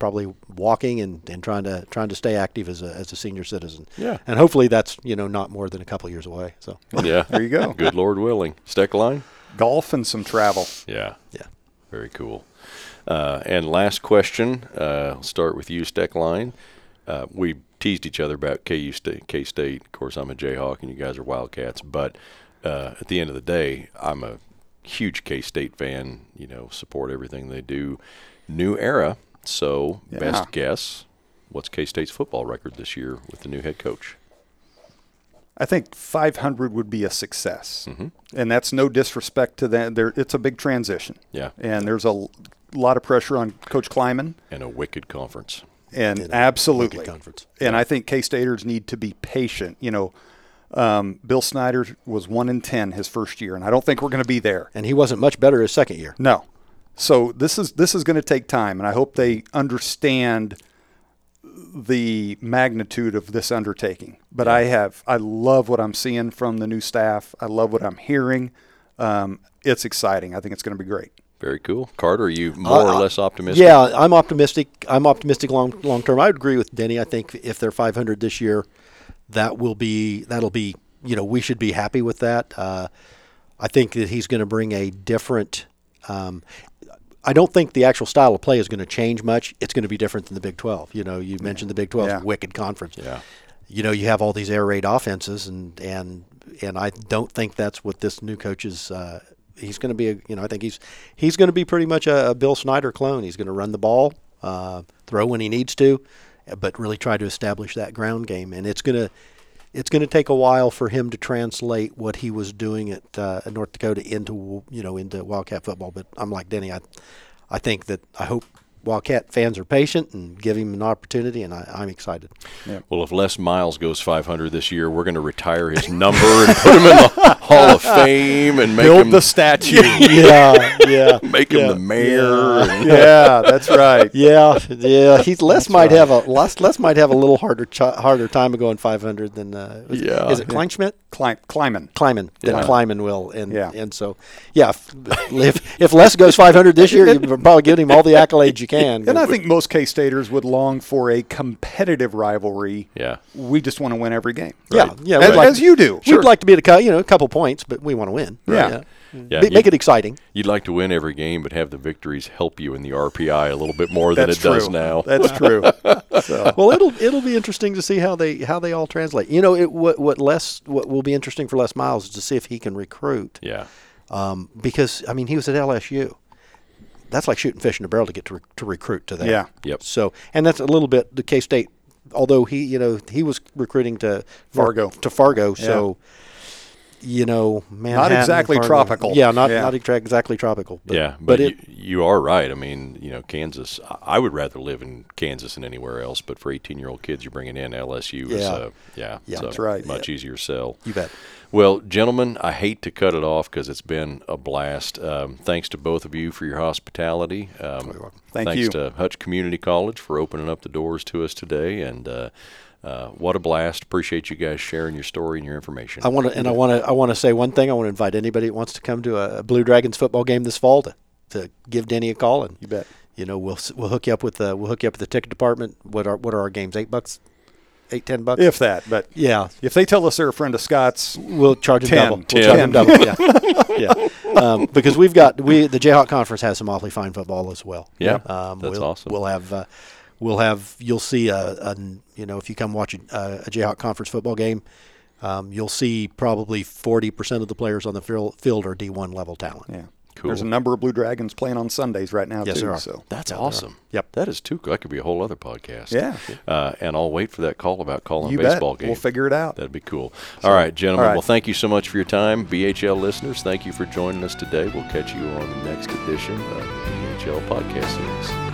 probably walking and, and trying to trying to stay active as a, as a senior citizen. Yeah. And hopefully that's you know not more than a couple of years away. So *laughs* yeah, There you go. Good Lord willing. Stecklein. Golf and some travel. Yeah. yeah. Very cool. Uh, and last question. Uh, I'll start with you, Stecklein. Uh, we teased each other about KU State, K State. Of course, I'm a Jayhawk, and you guys are Wildcats. But uh, at the end of the day, I'm a huge K State fan. You know, support everything they do. New era. So, Yeah. best guess. What's K State's football record this year with the new head coach? I think 500 would be a success, Mm-hmm. and that's no disrespect to them. There, it's a big transition, Yeah, and there's a l- lot of pressure on Coach Klieman, and a wicked conference. and In a absolutely, wicked conference. and I think K Staters need to be patient. You know, um, Bill Snyder was one in ten his first year, and I don't think we're going to be there. And he wasn't much better his second year. No. So this is this is going to take time, and I hope they understand the magnitude of this undertaking. But I have I love what I'm seeing from the new staff. I love what I'm hearing. Um, it's exciting. I think it's going to be great. Very cool. Carter, are you more or Uh, less optimistic? Yeah, I'm optimistic. I'm optimistic long long term. I would agree with Denny. I think if they're 500 this year, that will be that'll be you know we should be happy with that. Uh, I think that he's going to bring a different. Um, I don't think the actual style of play is going to change much. It's going to be different than the Big 12. You know, you mentioned the Big 12 Yeah. wicked conference. Yeah. You know, you have all these air raid offenses, and and and I don't think that's what this new coach is. Uh, he's going to be a you know I think he's he's going to be pretty much a, a Bill Snyder clone. He's going to run the ball, uh, throw when he needs to, but really try to establish that ground game. And it's going to it's going to take a while for him to translate what he was doing at uh, North Dakota into you know into Wildcat football. But I'm like Denny. I I think that I hope Wildcat fans are patient and give him an opportunity, and I, I'm excited. Yeah. Well, if Les Miles goes 500 this year, we're going to retire his number and put him in the Hall of *laughs* Fame and make Build him the statue. *laughs* yeah, yeah, *laughs* make him the mayor. yeah. yeah, that's right. Yeah, yeah. He's Les might have a Les, Les might have a little harder ch- harder time of going 500 than uh, was- Yeah. Is it Kleinschmidt? Klein, Klieman. Klieman than Yeah. Klieman will, and Yeah. and so yeah. If, if if Les goes 500 this year, you're probably giving him all the accolades you can. And I think most K Staters would long for a competitive rivalry. Yeah. We just want to win every game. yeah, right. yeah, As, like- as you do. We'd like to be at a cou- you know a couple points, but we want to win. Yeah. Yeah, Ma- make it exciting. You'd like to win every game, but have the victories help you in the RPI a little bit more than That's it does now. That's *laughs* true. So, Well, it'll it'll be interesting to see how they how they all translate. You know, it what what Les what will be interesting for Les Miles is to see if he can recruit. yeah. Um, because I mean, he was at LSU. That's like shooting fish in a barrel to get to, re- to recruit to that. Yeah. Yep. So, and that's a little bit the K State. Although he, you know, he was recruiting to Fargo. to Fargo. So, you know, Manhattan, Not exactly Fargo- tropical. Yeah, not Yeah. not exactly tropical. But, yeah, but, but, it, you, you are right. I mean, you know, Kansas. I- I would rather live in Kansas than anywhere else. But for 18-year-old kids, you're bringing in LSU. Is, Yeah. uh, yeah, Yeah. it's That's right. Much easier sell. you bet. Well, gentlemen, I hate to cut it off because it's been a blast. Um, thanks to both of you for your hospitality. Um, Thank thanks you. to Hutch Community College for opening up the doors to us today. And uh, uh, what a blast! Appreciate you guys sharing your story and your information. I want to, and I want to, I want to say one thing. I want to invite anybody that wants to come to a Blue Dragons football game this fall to, to give Denny a call, and You bet. You know, we'll s- we'll hook you up with the we'll hook you up with the ticket department. What are what are our games? Eight bucks, eight ten bucks. If that, but yeah, if they tell us they're a friend of Scott's, we'll charge them Ten. double. Ten. We'll charge them double. Yeah, *laughs* yeah. Um, because we've got we the Jayhawk Conference has some awfully fine football as well. Yeah, um, that's we'll, awesome. We'll have uh, we'll have you'll see a, a you know if you come watch a, a Jayhawk Conference football game. Um, you'll see probably 40% of the players on the field, field are D1 level talent. yeah. Cool. There's a number of Blue Dragons playing on Sundays right now Yes, too. there are. So That's Yeah, there are. awesome. Yep. That is too. Cool. That could be a whole other podcast. Yeah. Uh, and I'll wait for that call about calling you a bet. baseball game. We'll figure it out. That'd be cool. all right, gentlemen. all right. Well, thank you so much for your time. BHL listeners, thank you for joining us today. We'll catch you on the next edition of the BHL Podcast Series.